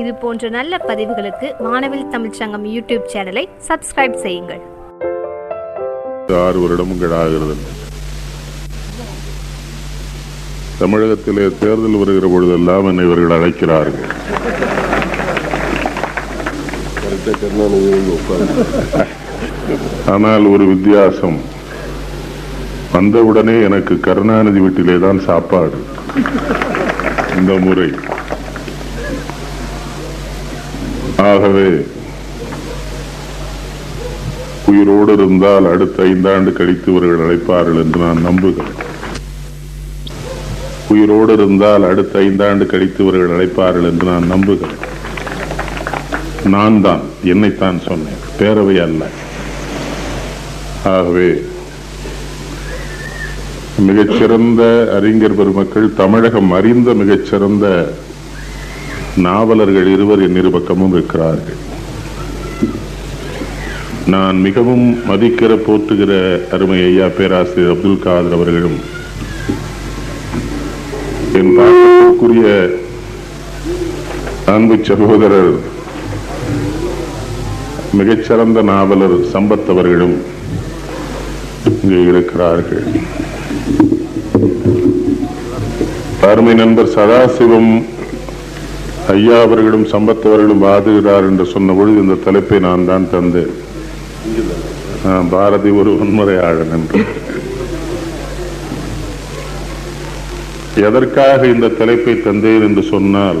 இது போன்ற நல்ல பதிவுகளுக்கு வானவில் தமிழ்ச் சங்கம் யூடியூப் சேனலை சப்ஸ்கிரைப் செய்யுங்கள். ஆறு வருடங்கள் ஆகிறது தமிழகத்திலே தேர்தல் வருகிற பொழுதெல்லாம் என்னை இவர்கள் அழைக்கிறார்கள். ஆனால் ஒரு வித்தியாசம். வந்தவுடனே எனக்கு கருணாநிதி வீட்டிலே தான் சாப்பாடு. இந்த முறை. ஆகவே உயிரோடு இருந்தால் அடுத்த ஐந்தாண்டு கழித்து இவர்கள் அழைப்பார்கள் என்று நான் நம்புகிறேன். உயிரோடு இருந்தால் அடுத்த ஐந்தாண்டு கழித்து இவர்கள் அழைப்பார்கள் என்று நான் நம்புகிறேன். நான் தான் என்னைத்தான் சொன்னேன் பேரவை அல்ல. ஆகவே மிகச்சிறந்த அறிஞர் பெருமக்கள் தமிழகம் அறிந்த மிகச்சிறந்த நாவலர்கள் இருவர் என் இரு பக்கமும் இருக்கிறார்கள். நான் மிகவும் மதிக்கிற போற்றுகிற அருமை ஐயா பேராசிரியர் அப்துல் காதர் அவர்களும் என் பாசத்திற்குரிய அன்பு சகோதரர் மிகச்சிறந்த நாவலர் சம்பத் அவர்களும் இங்கே இருக்கிறார்கள். அருமை நண்பர் சதாசிவம் ஐயா அவர்களும் சம்பத் அவர்களும் வாதுகிறார் என்று சொன்ன பொழுது இந்த தலைப்பை நான் தான் தந்தேன். பாரதி ஒரு வன்முறையாளன் என்று. எதற்காக இந்த தலைப்பை தந்தேன் என்று சொன்னால்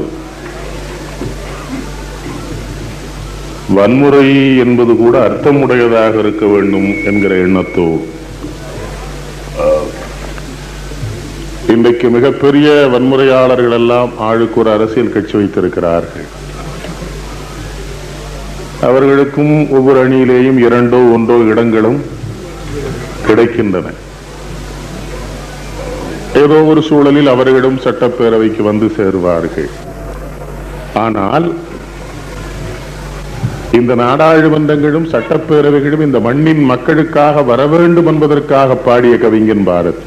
வன்முறை என்பது கூட அர்த்தமுடையதாக இருக்க வேண்டும் என்கிற எண்ணத்தோடு. இன்றைக்கு மிகப்பெரிய வன்முறையாளர்கள் எல்லாம் ஆளுக்கு ஒரு அரசியல் கட்சி வைத்திருக்கிறார்கள். அவர்களுக்கும் ஒவ்வொரு அணியிலேயும் இரண்டோ ஒன்றோ இடங்களும் கிடைக்கின்றன. ஏதோ ஒரு சூழலில் அவர்களிடம் சட்டப்பேரவைக்கு வந்து சேருவார்கள். ஆனால் இந்த நாடாளுமன்றங்களும் சட்டப்பேரவைகளும் இந்த மண்ணின் மக்களுக்காக வர வேண்டும் என்பதற்காக பாடிய கவிஞன் பாரத்.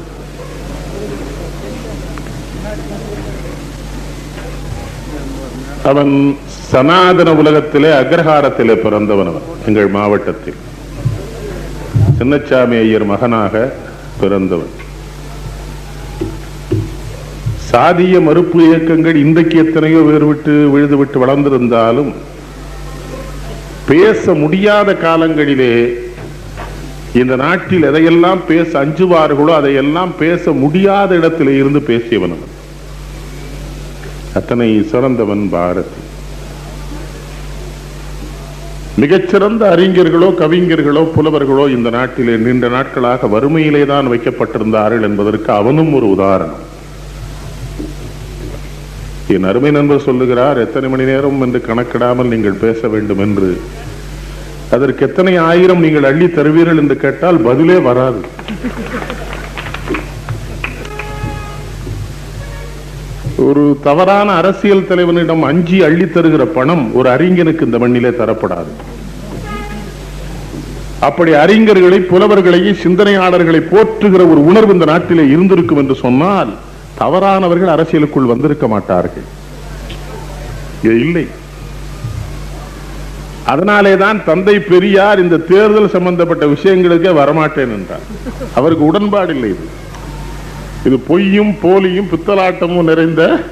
அவன் சனாதன உலகத்திலே அக்ரஹாரத்திலே பிறந்தவன் அவன் எங்கள் மாவட்டத்தில். சின்னச்சாமி ஐயர் மகனாக பிறந்தவன். சாதிய மறுப்பு இயக்கங்கள் இன்றைக்கு எத்தனையோ வேறு விட்டு விழுது விட்டு வளர்ந்திருந்தாலும் பேச முடியாத காலங்களிலே இந்த நாட்டில் எதையெல்லாம் பேச அஞ்சுவார்களோ அதையெல்லாம் பேச முடியாத இடத்திலே இருந்து பேசியவன் அவன். அத்தனை சிறந்தவன் பாரதி. மிகச்சிறந்த அறிஞர்களோ கவிஞர்களோ புலவர்களோ இந்த நாட்டிலே நீண்ட நாட்களாக வறுமையிலே தான் வைக்கப்பட்டிருந்தார்கள் என்பதற்கு அவனும் ஒரு உதாரணம். என் அருமை நண்பர் சொல்லுகிறார் எத்தனை மணி நேரம் என்று கணக்கிடாமல் நீங்கள் பேச வேண்டும் என்று. அதற்கு எத்தனை ஆயிரம் நீங்கள் அள்ளி தருவீர்கள் என்று கேட்டால் பதிலே வராது. ஒரு தவறான அரசியல் தலைவனிடம் அஞ்சி அள்ளி தருகிற பணம் ஒரு அறிஞனுக்கு இந்த மண்ணிலே தரப்படாது. அப்படி அறிஞர்களை புலவர்களையும் சிந்தனையாளர்களை போற்றுகிற ஒரு உணர்வு இந்த நாட்டிலே இருந்திருக்கும் என்று சொன்னால் தவறானவர்கள் அரசியலுக்குள் வந்திருக்க மாட்டார்கள். இது இல்லை. அதனாலேதான் தந்தை பெரியார் இந்த தேர்தல் சம்பந்தப்பட்ட விஷயங்களுக்கே வரமாட்டேன் என்றார். அவருக்கு உடன்பாடு இல்லை இது. இது பொய்யும் போலியும் பித்தலாட்டமும் நிறைந்த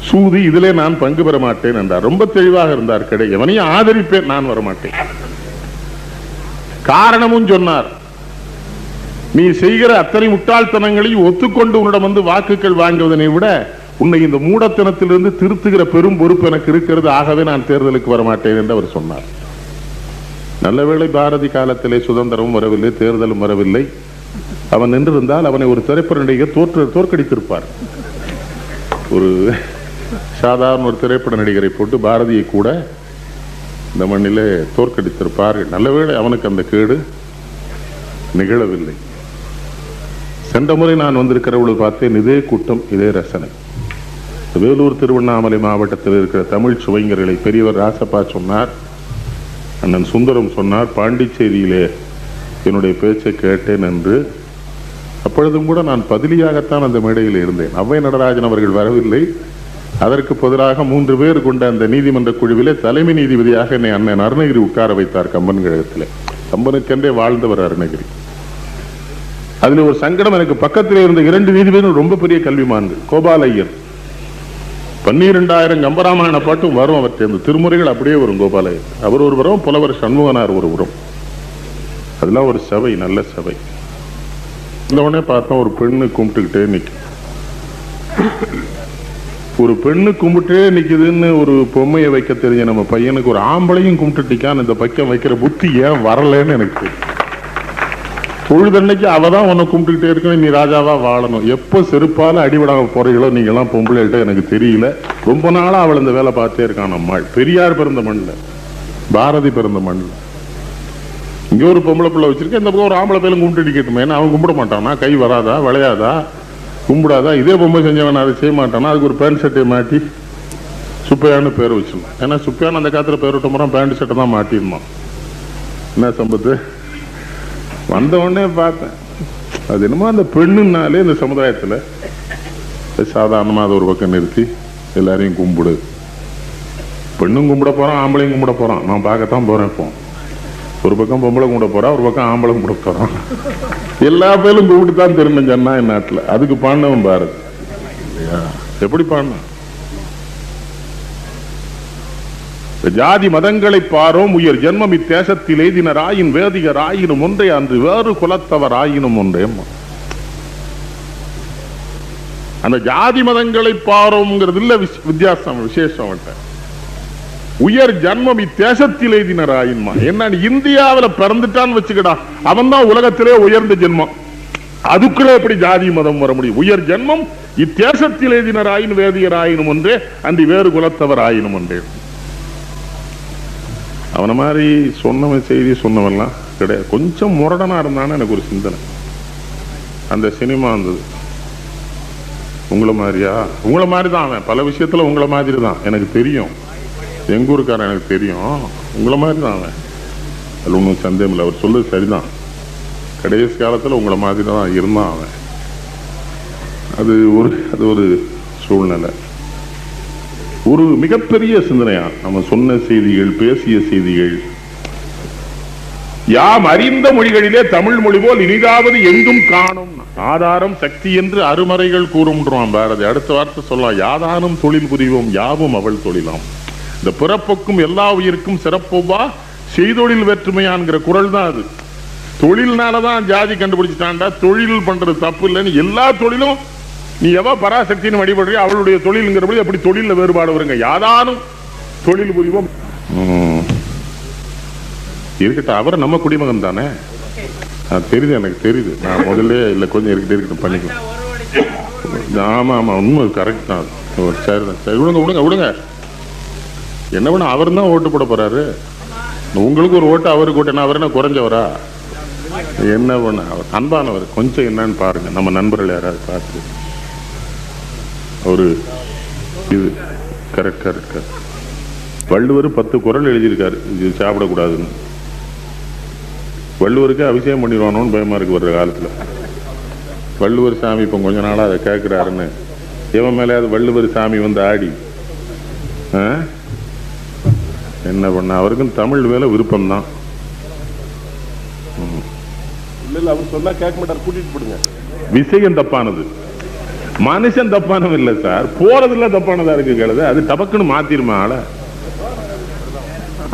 சூது இதிலே நான் பங்கு பெற மாட்டேன் என்றார். ரொம்ப தெளிவாக இருந்தார் கிடை. எவனையும் ஆதரிப்பேன் நான் வரமாட்டேன். காரணமும் சொன்னார். நீ செய்கிற அத்தனை முட்டாள்தனங்களையும் ஒத்துக்கொண்டு உன்னிடம் வந்து வாக்குகள் வாங்குவதனை விட உன்னை இந்த மூடத்தனத்திலிருந்து திருத்துகிற பெரும் பொறுப்பு எனக்கு இருக்கிறது. ஆகவே நான் தேர்தலுக்கு வரமாட்டேன் என்று அவர் சொன்னார். நல்லவேளை பாரதி காலத்திலே சுதந்திரமும் வரவில்லை தேர்தலும் வரவில்லை. அவன் நின்றிருந்தால் அவனை ஒரு திரைப்பட நடிகர் தோற்று தோற்கடித்திருப்பார். ஒரு சாதாரண ஒரு திரைப்பட நடிகரை போட்டு பாரதியை கூட இந்த மண்ணிலே தோற்கடித்திருப்பார்கள் நல்லவேளை அவனுக்கு அந்த கேடு நிகழவில்லை. சென்ற முறை நான் வந்திருக்கிற பொழுது பார்த்தேன் இதே கூட்டம் இதே ரசனை. வேலூர் திருவண்ணாமலை மாவட்டத்தில் இருக்கிற தமிழ் சுவைஞர்களை பெரியவர் ராசப்பா சொன்னார் அண்ணன் சுந்தரம் சொன்னார் பாண்டிச்சேரியிலே என்னுடைய பேச்சை கேட்டேன் என்று அப்பொழுதும் கூட நான் பதிலியாகத்தான் அந்த மேடையில் இருந்தேன். அவ்வை நடராஜன் அவர்கள் வரவில்லை. அதற்கு பதிலாக மூன்று பேர் கொண்ட அந்த நீதிமன்ற குழுவிலே தலைமை நீதிபதியாக என்னை அண்ணன் அருணகிரி உட்கார வைத்தார் கம்பன் கழகத்தில். கம்பனுக்கென்றே வாழ்ந்தவர் அருணகிரி. அதில் ஒரு சங்கடம் எனக்கு பக்கத்தில் இருந்த இரண்டு நீதிபதியும் ரொம்ப பெரிய கல்விமான்கள். கோபால ஐயர். பன்னிரெண்டாயிரம் கம்பராமாயண பாட்டும் வரும் அவர் சேர்ந்து திருமுறைகள் அப்படியே வரும் கோபால ஐயர். அவர் ஒரு புலவர் சண்முகனார் ஒரு அதெல்லாம் ஒரு சபை நல்ல சபை. இந்த உடனே பார்த்தோம் ஒரு பெண்ணு கும்பிட்டுக்கிட்டே நிற்கும் ஒரு பெண்ணு கும்பிட்டே நிக்குதுன்னு ஒரு பொம்மையை வைக்க தெரிஞ்ச நம்ம பையனுக்கு ஒரு ஆம்பளையும் கும்பிட்டுட்டிக்கான்னு இந்த பக்கம் வைக்கிற புத்தி ஏன் வரலன்னு எனக்கு தெரியும். பொழுதன்னைக்கு அவ தான் உன்னை கும்பிட்டுக்கிட்டே இருக்கணும் நீ ராஜாவா வாழணும். எப்போ செருப்பால அடிபடாம போறீங்களோ நீங்க எல்லாம் பொம்பளைகிட்ட எனக்கு தெரியல. ரொம்ப நாளா அவள் இந்த வேலை பார்த்தே இருக்கான் நம்மாள். பெரியார் பிறந்த மண்ணில் பாரதி பிறந்த மண்ணில். இங்கே ஒரு பொம்பளை பிள்ளை வச்சிருக்க இந்த பக்கம் ஒரு ஆம்பளை பையலும் கும்பிட்டு அடிக்கட்டுமே ஏன்னா அவன் கும்பிட மாட்டானா? கை வராதா? விளையாதா? கும்பிடாதா? இதே பொம்மை செஞ்சவன் அதை செய்ய மாட்டானா? அதுக்கு ஒரு பேண்ட் ஷர்ட்டை மாட்டி சுப்பையான்னு பேர் வச்சிருந்தான் ஏன்னா சுப்பையான அந்த காலத்துல பேர் விட்ட முறை பேண்ட் ஷர்ட்டை தான் மாட்டிருந்தான் என்ன சம்பத்து? வந்த உடனே பார்த்தேன் அது என்னமோ அந்த பெண்ணுனாலே இந்த சமுதாயத்தில் சாதாரணமாக அதை ஒரு பக்கம் நிறுத்தி எல்லாரையும் கும்பிடு. பெண்ணும் கும்பிட போகிறான் ஆம்பளையும் கும்பிட போகிறான் நான் பார்க்கத்தான் போகிறேன் இப்போ. ஒரு பக்கம் பொம்பளை கும்பிட போறா ஒரு பக்கம் ஆம்பளை கும்பிட போறான் எல்லா பேரும் கும்பிட்டு தான் திரும்பணும் சொன்னா என் நாட்டில். அதுக்கு பாண்டவன் பாரு. எப்படி பாடினான் ஜாதி மதங்களை பாரோம் உயர் ஜென்மம் இத்தேசத்தில் எய்தினராயின் வேதிகர் ஆயினும் ஒன்றே அன்று வேறு குலத்தவர் ஆயினும் ஒன்றே. அந்த ஜாதி மதங்களை பாரோம்ங்கிறது இல்ல விஷ- வித்தியாசம் விசேஷம் அவன்கிட்ட. உயர் ஜன்மம் இத்தேசத்தில் எய்தினராயின்மா என்ன இந்தியாவில் பிறந்துட்டான்னு வச்சுக்கடா. அவன் தான் உலகத்திலே உயர்ந்த ஜென்மம். அதுக்குள்ள எப்படி ஜாதி மதம் வர முடியும்? உயர் ஜென்மம் இத்தேசத்தில் எழுதினராயின் வேதியர் ஆயினும் ஒன்றே அன்றி வேறு குலத்தவர் ஆயினும் ஒன்றே. அவனை மாதிரி சொன்னவன் செய்தி சொன்னவன்லாம் கிடையாது. கொஞ்சம் முரடனா இருந்தான்னு எனக்கு ஒரு சிந்தனை. அந்த சினிமா இருந்தது உங்களை மாதிரியா? உங்களை மாதிரி தான் அவன். பல விஷயத்துல உங்களை மாதிரி தான் எனக்கு தெரியும். எங்க ஊருக்காரன் எனக்கு தெரியும். உங்களை மாதிரி தான் அவன். அதில் ஒன்றும் சந்தேகம் இல்லை. அவர் சொல்லுது சரிதான். கடைசி காலத்துல உங்களை மாதிரி தான் இருந்தான் அவன். அது ஒரு அது ஒரு சூழ்நிலை. ஒரு மிகப்பெரிய சிந்தனையா? நம்ம சொன்ன செய்திகள் பேசிய செய்திகள். யாம் அறிந்த மொழிகளிலே தமிழ் மொழி போல் இனிதாவது எங்கும் காணும். ஆதாரம் சக்தி என்று அருமறைகள் கூறும்ன்றான் பாரதி. அடுத்த வார்த்தை சொல்லலாம் யாதானும் தொழில் புரிவோம் யாவும் அவள் தொழிலாம். இந்த பிறப்புக்கும் எல்லா உயிருக்கும் சிறப்புவா செய்தொழில் வேற்றுமையான்கிற குரல் தான் அது தொழில்னாலதான் ஜாதி கண்டுபிடிச்சிட்டான்டா தொழில் பண்றது தப்பு இல்லைன்னு எல்லா தொழிலும் நீ எவ பராசக்தின்னு வழிபடுறியோ அவளுடைய தொழில்ங்கிறபடி அப்படி தொழிலில் வேறுபாடு வருங்க? யாதானும் தொழில் புரிவோம். இருக்கட்டும் அவர் நம்ம குடிமகன் தானே? தெரியுது எனக்கு தெரியுது. நான் முதல்ல இல்லை கொஞ்சம் இருக்கிட்டே இருக்கட்டும் பண்ணிக்கலாம் ஆமா ஆமா உண்மை கரெக்ட் தான். சரி தான் சரி விடுங்க விடுங்க விடுங்க. என்ன பண்ண அவர் தான் ஓட்டு போட போறாரு? உங்களுக்கு ஒரு ஓட்டு அவருக்கு ஓட்டு அவர் என்ன குறைஞ்சவரா? என்ன பண்ண அவர் அன்பானவர். கொஞ்சம் என்னன்னு பாருங்க. நம்ம நண்பர்கள் யாராவது பார்த்து. அவரு இது கரெக்ட் கரெக்ட் கரெக்ட் வள்ளுவர் பத்து குரல் எழுதியிருக்காரு. இது சாப்பிடக்கூடாதுன்னு. வள்ளுவருக்கு அபிஷேகம் பண்ணிடுவானோன்னு பயமா இருக்கு வர்ற காலத்துல. வள்ளுவர் சாமி இப்போ கொஞ்ச நாளாக அதை கேட்குறாருன்னு இவன் மேலே அது வள்ளுவர் சாமி வந்து ஆடி. ஆ? என்ன பண்ண? அவருக்கும் தமிழ் மேல விருப்பம் தான் இல்ல அவர் சொன்னா கேட்க மாட்டார். கூட்டிட்டு போடுங்க. விஷயம் தப்பானது. மனுஷன் தப்பானவன் இல்ல சார். போறதுல தப்பானதா இருக்கு கழுது அது டபக்குன்னு மாத்திருமா ஆள?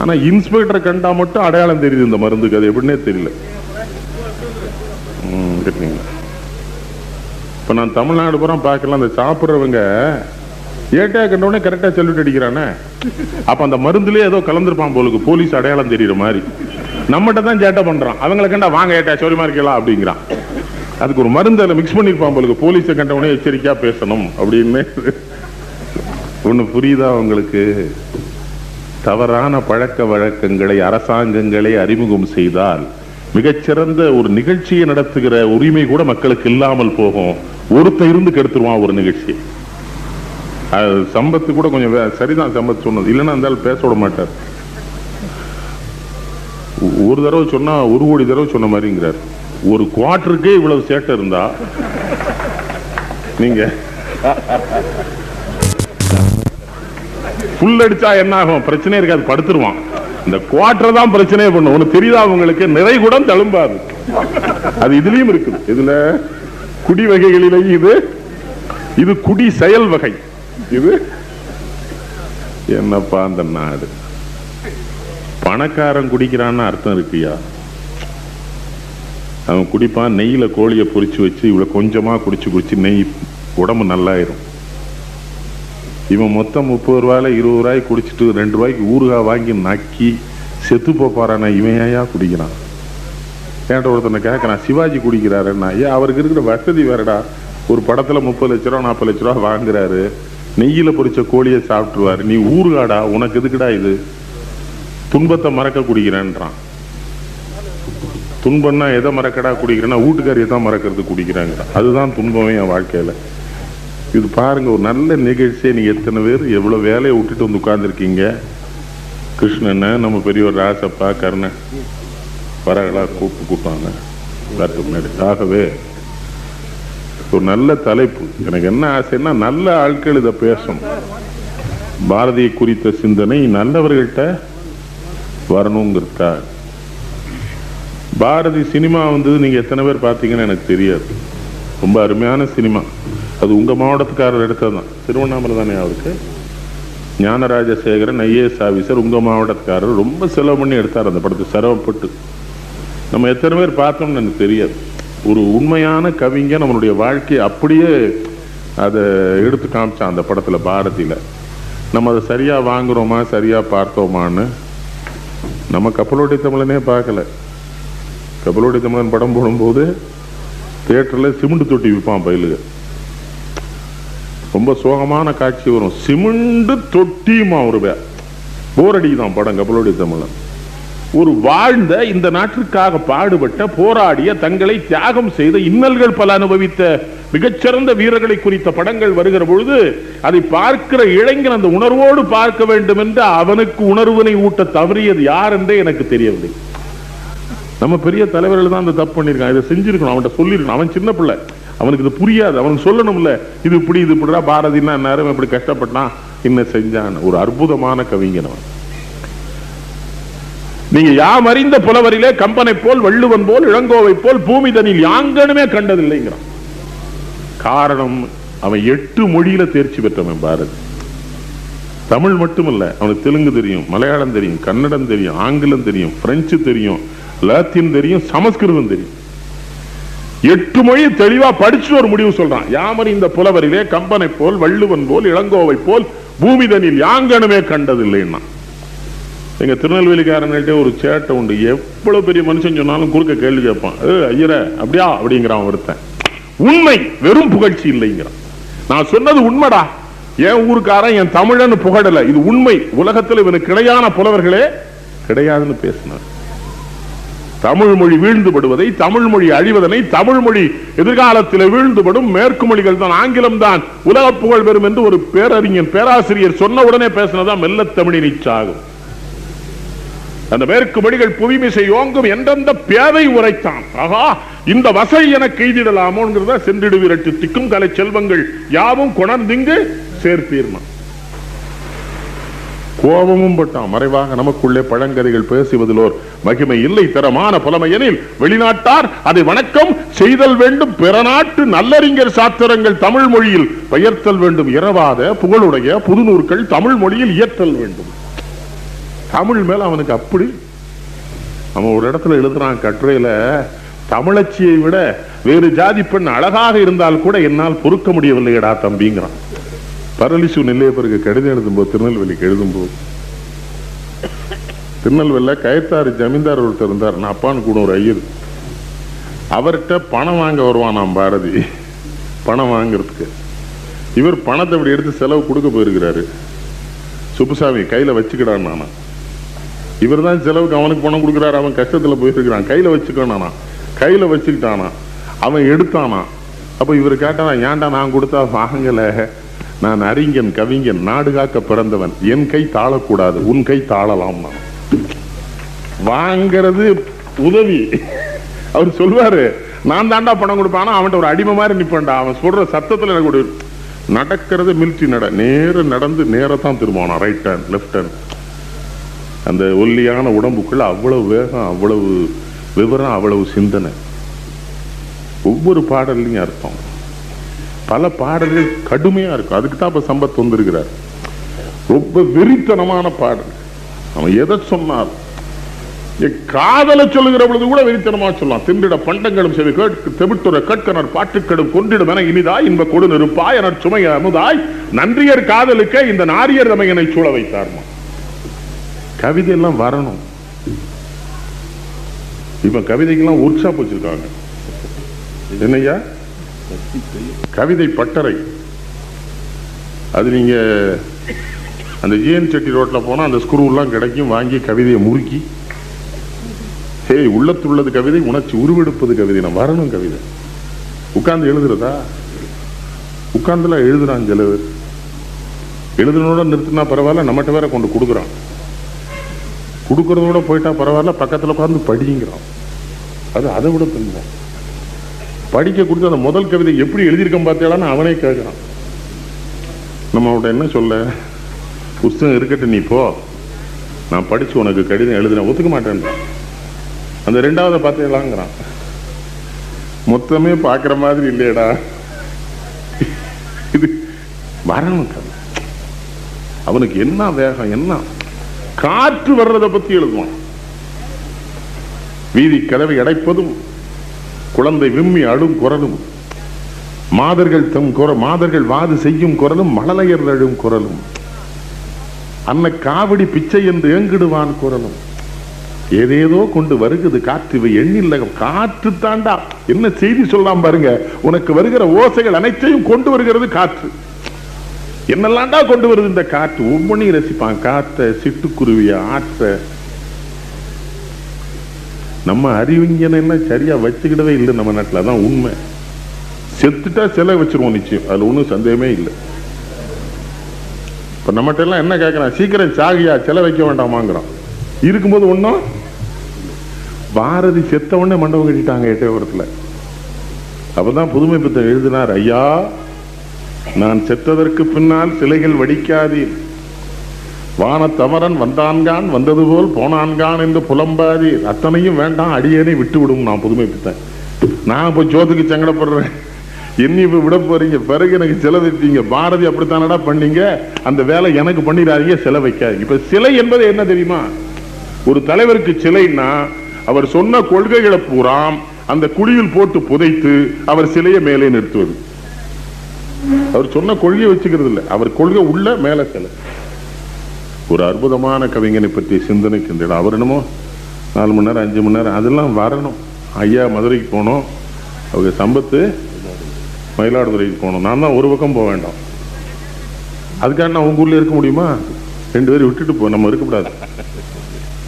ஆனா இன்ஸ்பெக்டரை கண்டா மட்டும் அடையாளம் தெரியுது இந்த மருந்துக்கு. அது எப்படின்னே தெரியல? இப்ப நான் தமிழ்நாடு பூரா பார்க்கலாம். அந்த சாப்பிடுறவங்க ஏட்டா கண்டவுடனே கரெக்டா சொல்லிட்டு அடிக்கிறானே? அப்ப அந்த மருந்துலேயே ஏதோ கலந்துருப்பான் போலுக்கு. போலீஸ் அடையாளம் தெரியுற மாதிரி. நம்மகிட்ட தான் சேட்டை பண்றான். அவங்கள கண்டா வாங்க ஏட்டா சௌரியமாக இருக்கலாம் அப்படிங்கிறான். அதுக்கு ஒரு மருந்து அதில் மிக்ஸ் பண்ணிருப்பான் போலுக்கு. போலீஸை கண்டவுடனே எச்சரிக்கையா பேசணும் அப்படின்னு. ஒண்ணு புரியுதா உங்களுக்கு? தவறான பழக்க வழக்கங்களை அரசாங்கங்களை அறிமுகம் செய்தால் மிகச்சிறந்த ஒரு நிகழ்ச்சியை நடத்துகிற உரிமை கூட மக்களுக்கு இல்லாமல் போகும். ஒருத்தன் இருந்து கெடுத்துருவான் ஒரு நிகழ்ச்சி அது சம்பத்து கூட கொஞ்சம் சரிதான் சம்பத் சொன்னது. இல்லைன்னா இருந்தாலும் பேச விட மாட்டார். ஒரு தடவை சொன்னா ஒரு கோடி தடவை சொன்ன மாதிரிங்கிறார். ஒரு குவார்டருக்கே இவ்வளவு சேட்டை இருந்தா நீங்க புல் அடிச்சா என்ன ஆகும்? பிரச்சனை இருக்காது படுத்துருவான். இந்த குவார்டர் தான் பிரச்சனையே பண்ணும். ஒண்ணு தெரியுதா உங்களுக்கு? நிறை கூட தழும்பாது. அது இதுலயும் இருக்குது. இதுல குடி வகைகளிலேயும் இது இது குடி செயல் வகை. இது? என்னப்பா அந்த நாடு? பணக்காரன் குடிக்கிறான்னு அர்த்தம் இருக்குயா? அவன் குடிப்பான் நெய்யில் கோழியை பொரிச்சு வச்சு இவ்வளோ கொஞ்சமா குடிச்சு குடிச்சு நெய் உடம்பு நல்லாயிரும். இவன் மொத்தம் முப்பது ரூபாயில இருபது ரூபாய்க்கு குடிச்சிட்டு ரெண்டு ரூபாய்க்கு ஊறுகாய் வாங்கி நக்கி செத்து போப்பாரானா இவன் ஏயா குடிக்கிறான்? என்கிட்ட ஒருத்தனை கேட்கறான் சிவாஜி குடிக்கிறாருன்னா ஏன் அவருக்கு இருக்கிற வசதி வேறடா. ஒரு படத்துல முப்பது லட்ச ரூபா நாற்பது லட்ச ரூபா வாங்குறாரு. நெய்யில் பொறிச்ச கோழியை சாப்பிட்டுருவாரு. நீ ஊறுகாடா உனக்கு எதுக்குடா இது? துன்பத்தை மறக்க குடிக்கிறேன்றான். துன்பம்னா எதை மறக்கடா குடிக்கிறேன்னா வீட்டுக்காரியை தான் மறக்கிறது குடிக்கிறாங்க. அதுதான் துன்பமே என் வாழ்க்கையில். இது பாருங்க ஒரு நல்ல நிகழ்ச்சியை நீங்கள் எத்தனை பேர் எவ்வளோ வேலையை விட்டுட்டு வந்து உட்காந்துருக்கீங்க கிருஷ்ணன் நம்ம பெரியவர் ராசப்பா கர்ணன் வரகளா கூப்பிட்டு கூப்பிட்டாங்க எல்லாத்துக்கும் முன்னாடி. ஆகவே ஒரு நல்ல தலைப்பு. எனக்கு என்ன ஆசைன்னா நல்ல ஆட்கள் இதை பேசணும். பாரதியை குறித்த சிந்தனை நல்லவர்கள்ட்ட வரணுங்கிறதுக்காக. பாரதி சினிமா வந்தது நீங்க எத்தனை பேர் பார்த்தீங்கன்னு எனக்கு தெரியாது. ரொம்ப அருமையான சினிமா. அது உங்கள் மாவட்டத்துக்காரர் எடுத்தது தான். திருவண்ணாமலை தானே அவருக்கு? ஞானராஜசேகரன் ஐஏஎஸ் ஆபீசர் உங்கள் மாவட்டத்துக்காரர். ரொம்ப செலவு பண்ணி எடுத்தார் அந்த படத்தை. சிரமப்பட்டு. நம்ம எத்தனை பேர் பார்த்தோம்னு எனக்கு தெரியாது. ஒரு உண்மையான கவிஞன் நம்மளுடைய வாழ்க்கையை அப்படியே அதை எடுத்து காமிச்சான் அந்த படத்தில் பாரதியில். நம்ம அதை சரியாக வாங்குறோமா சரியாக பார்த்தோமான்னு நம்ம கப்பலோடி தமிழனே பார்க்கல. கப்பலோடி தமிழன் படம் போடும்போது தேட்டரில் சிமெண்ட் தொட்டி விற்பான் பயிலுக. ரொம்ப சோகமான காட்சி வரும். சிமெண்டு தொட்டியுமா ஒரு போர் அடிக்குதான் படம் கப்பலோடி தமிழன். ஒரு வாழ்ந்த இந்த நாட்டிற்காக பாடுபட்ட போராடிய தங்களை தியாகம் செய்த இன்னல்கள் பல அனுபவித்த மிகச்சிறந்த வீரர்களை குறித்த படங்கள் வருகிற பொழுது அதை பார்க்கிற இளைஞன் அந்த உணர்வோடு பார்க்க வேண்டும் என்று அவனுக்கு உணர்வினை ஊட்ட தவறியது யார் என்றே எனக்கு தெரியவில்லை. நம்ம பெரிய தலைவர்கள் தான் அந்த தப்பு பண்ணியிருக்கான் இதை செஞ்சிருக்கணும் அவன்கிட்ட சொல்லிருக்கணும். அவன் சின்ன பிள்ளை. அவனுக்கு இது புரியாது. அவனுக்கு சொல்லணும்ல. இது இப்படி இது இப்படிடா பாரதினா நேரம் இப்படி கஷ்டப்பட்டான். என்ன செஞ்சான் ஒரு அற்புதமான கவிஞன் அவன். நீங்க யாம் அறிந்த புலவரிலே கம்பனை போல் வள்ளுவன் போல் இளங்கோவை போல் பூமிதனில் யாங்கனுமே கண்டதில்லைங்கிறான். காரணம் அவன் எட்டு மொழியில தேர்ச்சி பெற்றவன் பாரதி. தமிழ் மட்டுமல்ல அவனுக்கு தெலுங்கு தெரியும் மலையாளம் தெரியும் கன்னடம் தெரியும் ஆங்கிலம் தெரியும் பிரெஞ்சு தெரியும் லாத்தின் தெரியும் சமஸ்கிருதம் தெரியும். எட்டு மொழி தெளிவா படிச்சு ஒரு முடிவு சொல்றான். யாமர் இந்த புலவரிலே கம்பனை போல் வள்ளுவன் போல் இளங்கோவை போல் பூமிதனில் யாங்கனுமே கண்டதில்லைன்னா. எங்க திருநெல்வேலிக்காரன்கிட்ட ஒரு சேட்டை உண்டு. எவ்வளவு பெரிய மனுஷன் சொன்னாலும் குறுக்க கேள்வி கேட்பான். ஏ ஐயர அப்படியா? அப்படிங்கிறான் ஒருத்தன். உண்மை வெறும் புகழ்ச்சி இல்லைங்கிறான். நான் சொன்னது உண்மைடா. என் ஊருக்காரன் என் தமிழன் புகழல. இது உண்மை. உலகத்தில் இவனுக்கு கிடையான புலவர்களே கிடையாதுன்னு பேசினார். தமிழ் மொழி வீழ்ந்துபடுவதை தமிழ் மொழி அழிவதனை தமிழ் மொழி எதிர்காலத்தில் வீழ்ந்துபடும் மேற்கு மொழிகள் தான். ஆங்கிலம் தான். உலக புகழ் பெறும் என்று ஒரு பேரறிஞர் பேராசிரியர் சொன்ன உடனே பேசினதான் மெல்ல தமிழின் இச்சாகும். அந்த மேற்கு மொழிகள் புவிமிசை ஓங்கும் எந்தெந்த பேதை உரைத்தான். ஆகா இந்த வசை என கைதிடலாமோங்கிறத சென்றிடு விரட்டு திக்கும் கலை செல்வங்கள். யாவும் கொணர்ந்திங்கு சேர்ப்பீர்மா கோபமும் பட்டான் மறைவாக நமக்குள்ளே பழங்கதைகள் பேசுவதிலோர் மகிமை இல்லை. தரமான புலமையெனில் வெளிநாட்டார் அதை வணக்கம் செய்தல் வேண்டும். பிற நாட்டு நல்லறிஞர் சாத்திரங்கள் தமிழ் மொழியில் பெயர்த்தல் வேண்டும். இரவாத புகழுடைய புதுநூற்கள் தமிழ் மொழியில் இயற்றல் வேண்டும். தமிழ் மேல அவனுக்கு அப்படி. அவன் ஒரு இடத்துல எழுதுறான் கட்டுரையில தமிழச்சியை விட வேறு ஜாதி பெண் அழகாக இருந்தால் கூட என்னால் பொறுக்க முடியவில்லையடா தம்பிங்கிறான். பரலிசு நெல்லையப்பருக்கு கடிதம் எழுதும்போது திருநெல்வேலிக்கு எழுதும்போது திருநெல்வேலியில் கயத்தாறு ஜமீன்தார் ஒருத்தர் இருந்தார் நான் அப்பான்னு கூட ஒரு ஐயர். அவர்கிட்ட பணம் வாங்க வருவானாம் பாரதி. பணம் வாங்குறதுக்கு. இவர் பணத்தை இப்படி எடுத்து செலவு கொடுக்க போயிருக்கிறாரு. சுப்புசாமி கையில வச்சுக்கிடான் நானா. இவர் தான் செலவுக்கு அவனுக்கு பணம் கொடுக்குறாரு. அவன் கஷ்டத்துல போயிருக்கிறான் கையில வச்சுக்கணானா கையில வச்சுக்கிட்டானா. அவன் எடுத்தானா. அப்போ இவர் கேட்டானா ஏன்டா நான் கொடுத்தா வாங்கலை? நான் அறிஞன் கவிஞன் நாடு காக்க பிறந்தவன். என் கை தாழக்கூடாது. உன் கை தாழலாம் நான் வாங்கிறது உதவி. அவர் சொல்வாரு நான் தாண்டா பணம் கொடுப்பானா. அவன்கிட்ட ஒரு அடிமை மாதிரி நிப்பேன்டா. அவன் சொல்ற சத்தத்துல எனக்கு நடக்கிறது மிலிட்ரி நட நேர நடந்து நேரத்தான் தான் திரும்பணும் ரைட் ஹேண்ட் லெஃப்ட் ஹேண்ட் அந்த ஒல்லியான உடம்புக்குள்ள அவ்வளவு வேகம் அவ்வளவு விவரம் அவ்வளவு சிந்தனை. ஒவ்வொரு பாடல்லையும் அர்த்தம். பல பாடல்கள் கடுமையாக இருக்கும். அதுக்கு தான் இப்போ சம்பத் வந்திருக்கிறார். ரொம்ப வெறித்தனமான பாடல். அவன் எதை சொன்னாலும் என் காதலை சொல்லுகிற பொழுது கூட வெறித்தனமா சொல்லலாம். திண்டிட பண்டங்களும் சரி கேட்கு தெவிட்டுற கட்கனர் பாட்டுக்கடும் கொண்டிடும் என இனிதாய் இன்ப கொடு நெருப்பாய் என சுமைய அமுதாய் நன்றியர் காதலுக்கே இந்த நாரியர் தமையனை சூழ வைத்தார்மா? கவிதையெல்லாம் வரணும். இப்போ கவிதைக்கெல்லாம் ஒர்க் ஷாப் வச்சுருக்காங்க என்னய்யா? கவிதை பட்டறை. அது நீங்கள் அந்த ஜிஎன் செட்டி ரோட்டில் போனால் அந்த ஸ்க்ரூலாம் கிடைக்கும் வாங்கி கவிதையை முறுக்கி. ஹே உள்ளத்துள்ளது கவிதை உணர்ச்சி உருவெடுப்பது கவிதை. நான் வரணும் கவிதை. உட்காந்து எழுதுறதா? உட்காந்துலாம் எழுதுறான் சிலவர் எழுதுனோட நிறுத்தினா பரவாயில்ல நம்மகிட்ட வேற கொண்டு கொடுக்குறான். கொடுக்கறதோட போயிட்டா பரவாயில்ல பக்கத்தில் உட்காந்து படிங்கிறோம் அது அதை விட துன்பம் படிக்க கொடுத்து அந்த முதல் கவிதை எப்படி எழுதியிருக்கேன் பார்த்தேடான்னு அவனே கேட்குறான். நம்ம அவன்கிட்ட என்ன சொல்ல? புஸ்தகம் இருக்கட்டும் நீ போ. நான் படிச்சு உனக்கு கடிதம் எழுதினேன் ஒத்துக்க மாட்டேன் அந்த ரெண்டாவது பார்த்தேலாங்கிறான் மொத்தமே பார்க்குற மாதிரி இல்லையடா. இது வரணும் அவனுக்கு என்ன வேகம் என்ன காற்று வர்றதை பத்தி எழுதுவான். வீதி கதவை அடைப்பதும் குழந்தை விம்மி அழும் குரலும் மாதர்கள் தம் குர மாதர்கள் வாது செய்யும் குரலும் மழலையர் அழும் குரலும் அன்ன காவடி பிச்சை என்று ஏங்கிடுவான் குரலும். ஏதேதோ கொண்டு வருகிறது காற்று இவை எண்ணில்ல காற்று தாண்டா. என்ன செய்தி சொல்லாம் பாருங்க. உனக்கு வருகிற ஓசைகள் அனைத்தையும் கொண்டு வருகிறது காற்று. என்னெல்லாம்டா கொண்டு வருது இந்த காற்று? ஒவ்வொன்றையும் ரசிப்பான். காற்றை சிட்டுக்குருவிய ஆற்ற. நம்ம அறிவிஞன் எல்லாம் சரியா வச்சுக்கிடவே இல்லை நம்ம நாட்டில். அதான் உண்மை. செத்துட்டா சிலை வச்சிருவோம் நிச்சயம். அதுல ஒன்றும் சந்தேகமே இல்லை. இப்ப நம்மகிட்ட எல்லாம் என்ன கேட்குறான்? சீக்கிரம் சாகியா சிலை வைக்க வேண்டாமாங்கிறான். இருக்கும்போது ஒன்றும் பாரதி செத்த உடனே மண்டபம் கட்டிட்டாங்க எட்டயபுரத்தில். அப்பதான் புதுமை பித்தன் எழுதினார் ஐயா நான் செத்ததற்கு பின்னால் சிலைகள் வடிக்காதீர். வானத்தமரன் வந்தான்கான் வந்தது போல் போனான்கான் என்று புலம்பாதீர். அத்தனையும் வேண்டாம் அடியேனே விட்டு விடும் நான் புதுமை நான் இப்போ ஜோத்துக்கு சங்கடப்படுறேன். என்னை இப்ப விட போறீங்க? பிறகு எனக்கு செலவிட்டீங்க பாரதி அப்படித்தானடா பண்ணீங்க? அந்த வேலை எனக்கு பண்ணிடாதீங்க செலவைக்காது இப்போ சிலை என்பது என்ன தெரியுமா? ஒரு தலைவருக்கு சிலைன்னா அவர் சொன்ன கொள்கைகளை பூராம் அந்த குழியில் போட்டு புதைத்து அவர் சிலையை மேலே நிறுத்துவது. அவர் சொன்ன கொள்கையை வச்சுக்கிறது இல்லை. அவர் கொள்கை உள்ள மேல சிலை. ஒரு அற்புதமான கவிஞனை பற்றி சிந்தனைக்கு இந்த இடம் அவர் என்னமோ நாலு மணி நேரம் அஞ்சு மணி நேரம் அதெல்லாம் வரணும். ஐயா மதுரைக்கு போனோம். அவங்க சம்பத்து மயிலாடுதுறைக்கு போகணும் நான் தான் ஒரு பக்கம் போக வேண்டாம். அதுக்காக நான் உங்க ஊர்ல இருக்க முடியுமா? ரெண்டு பேரும் விட்டுட்டு போ நம்ம இருக்கக்கூடாது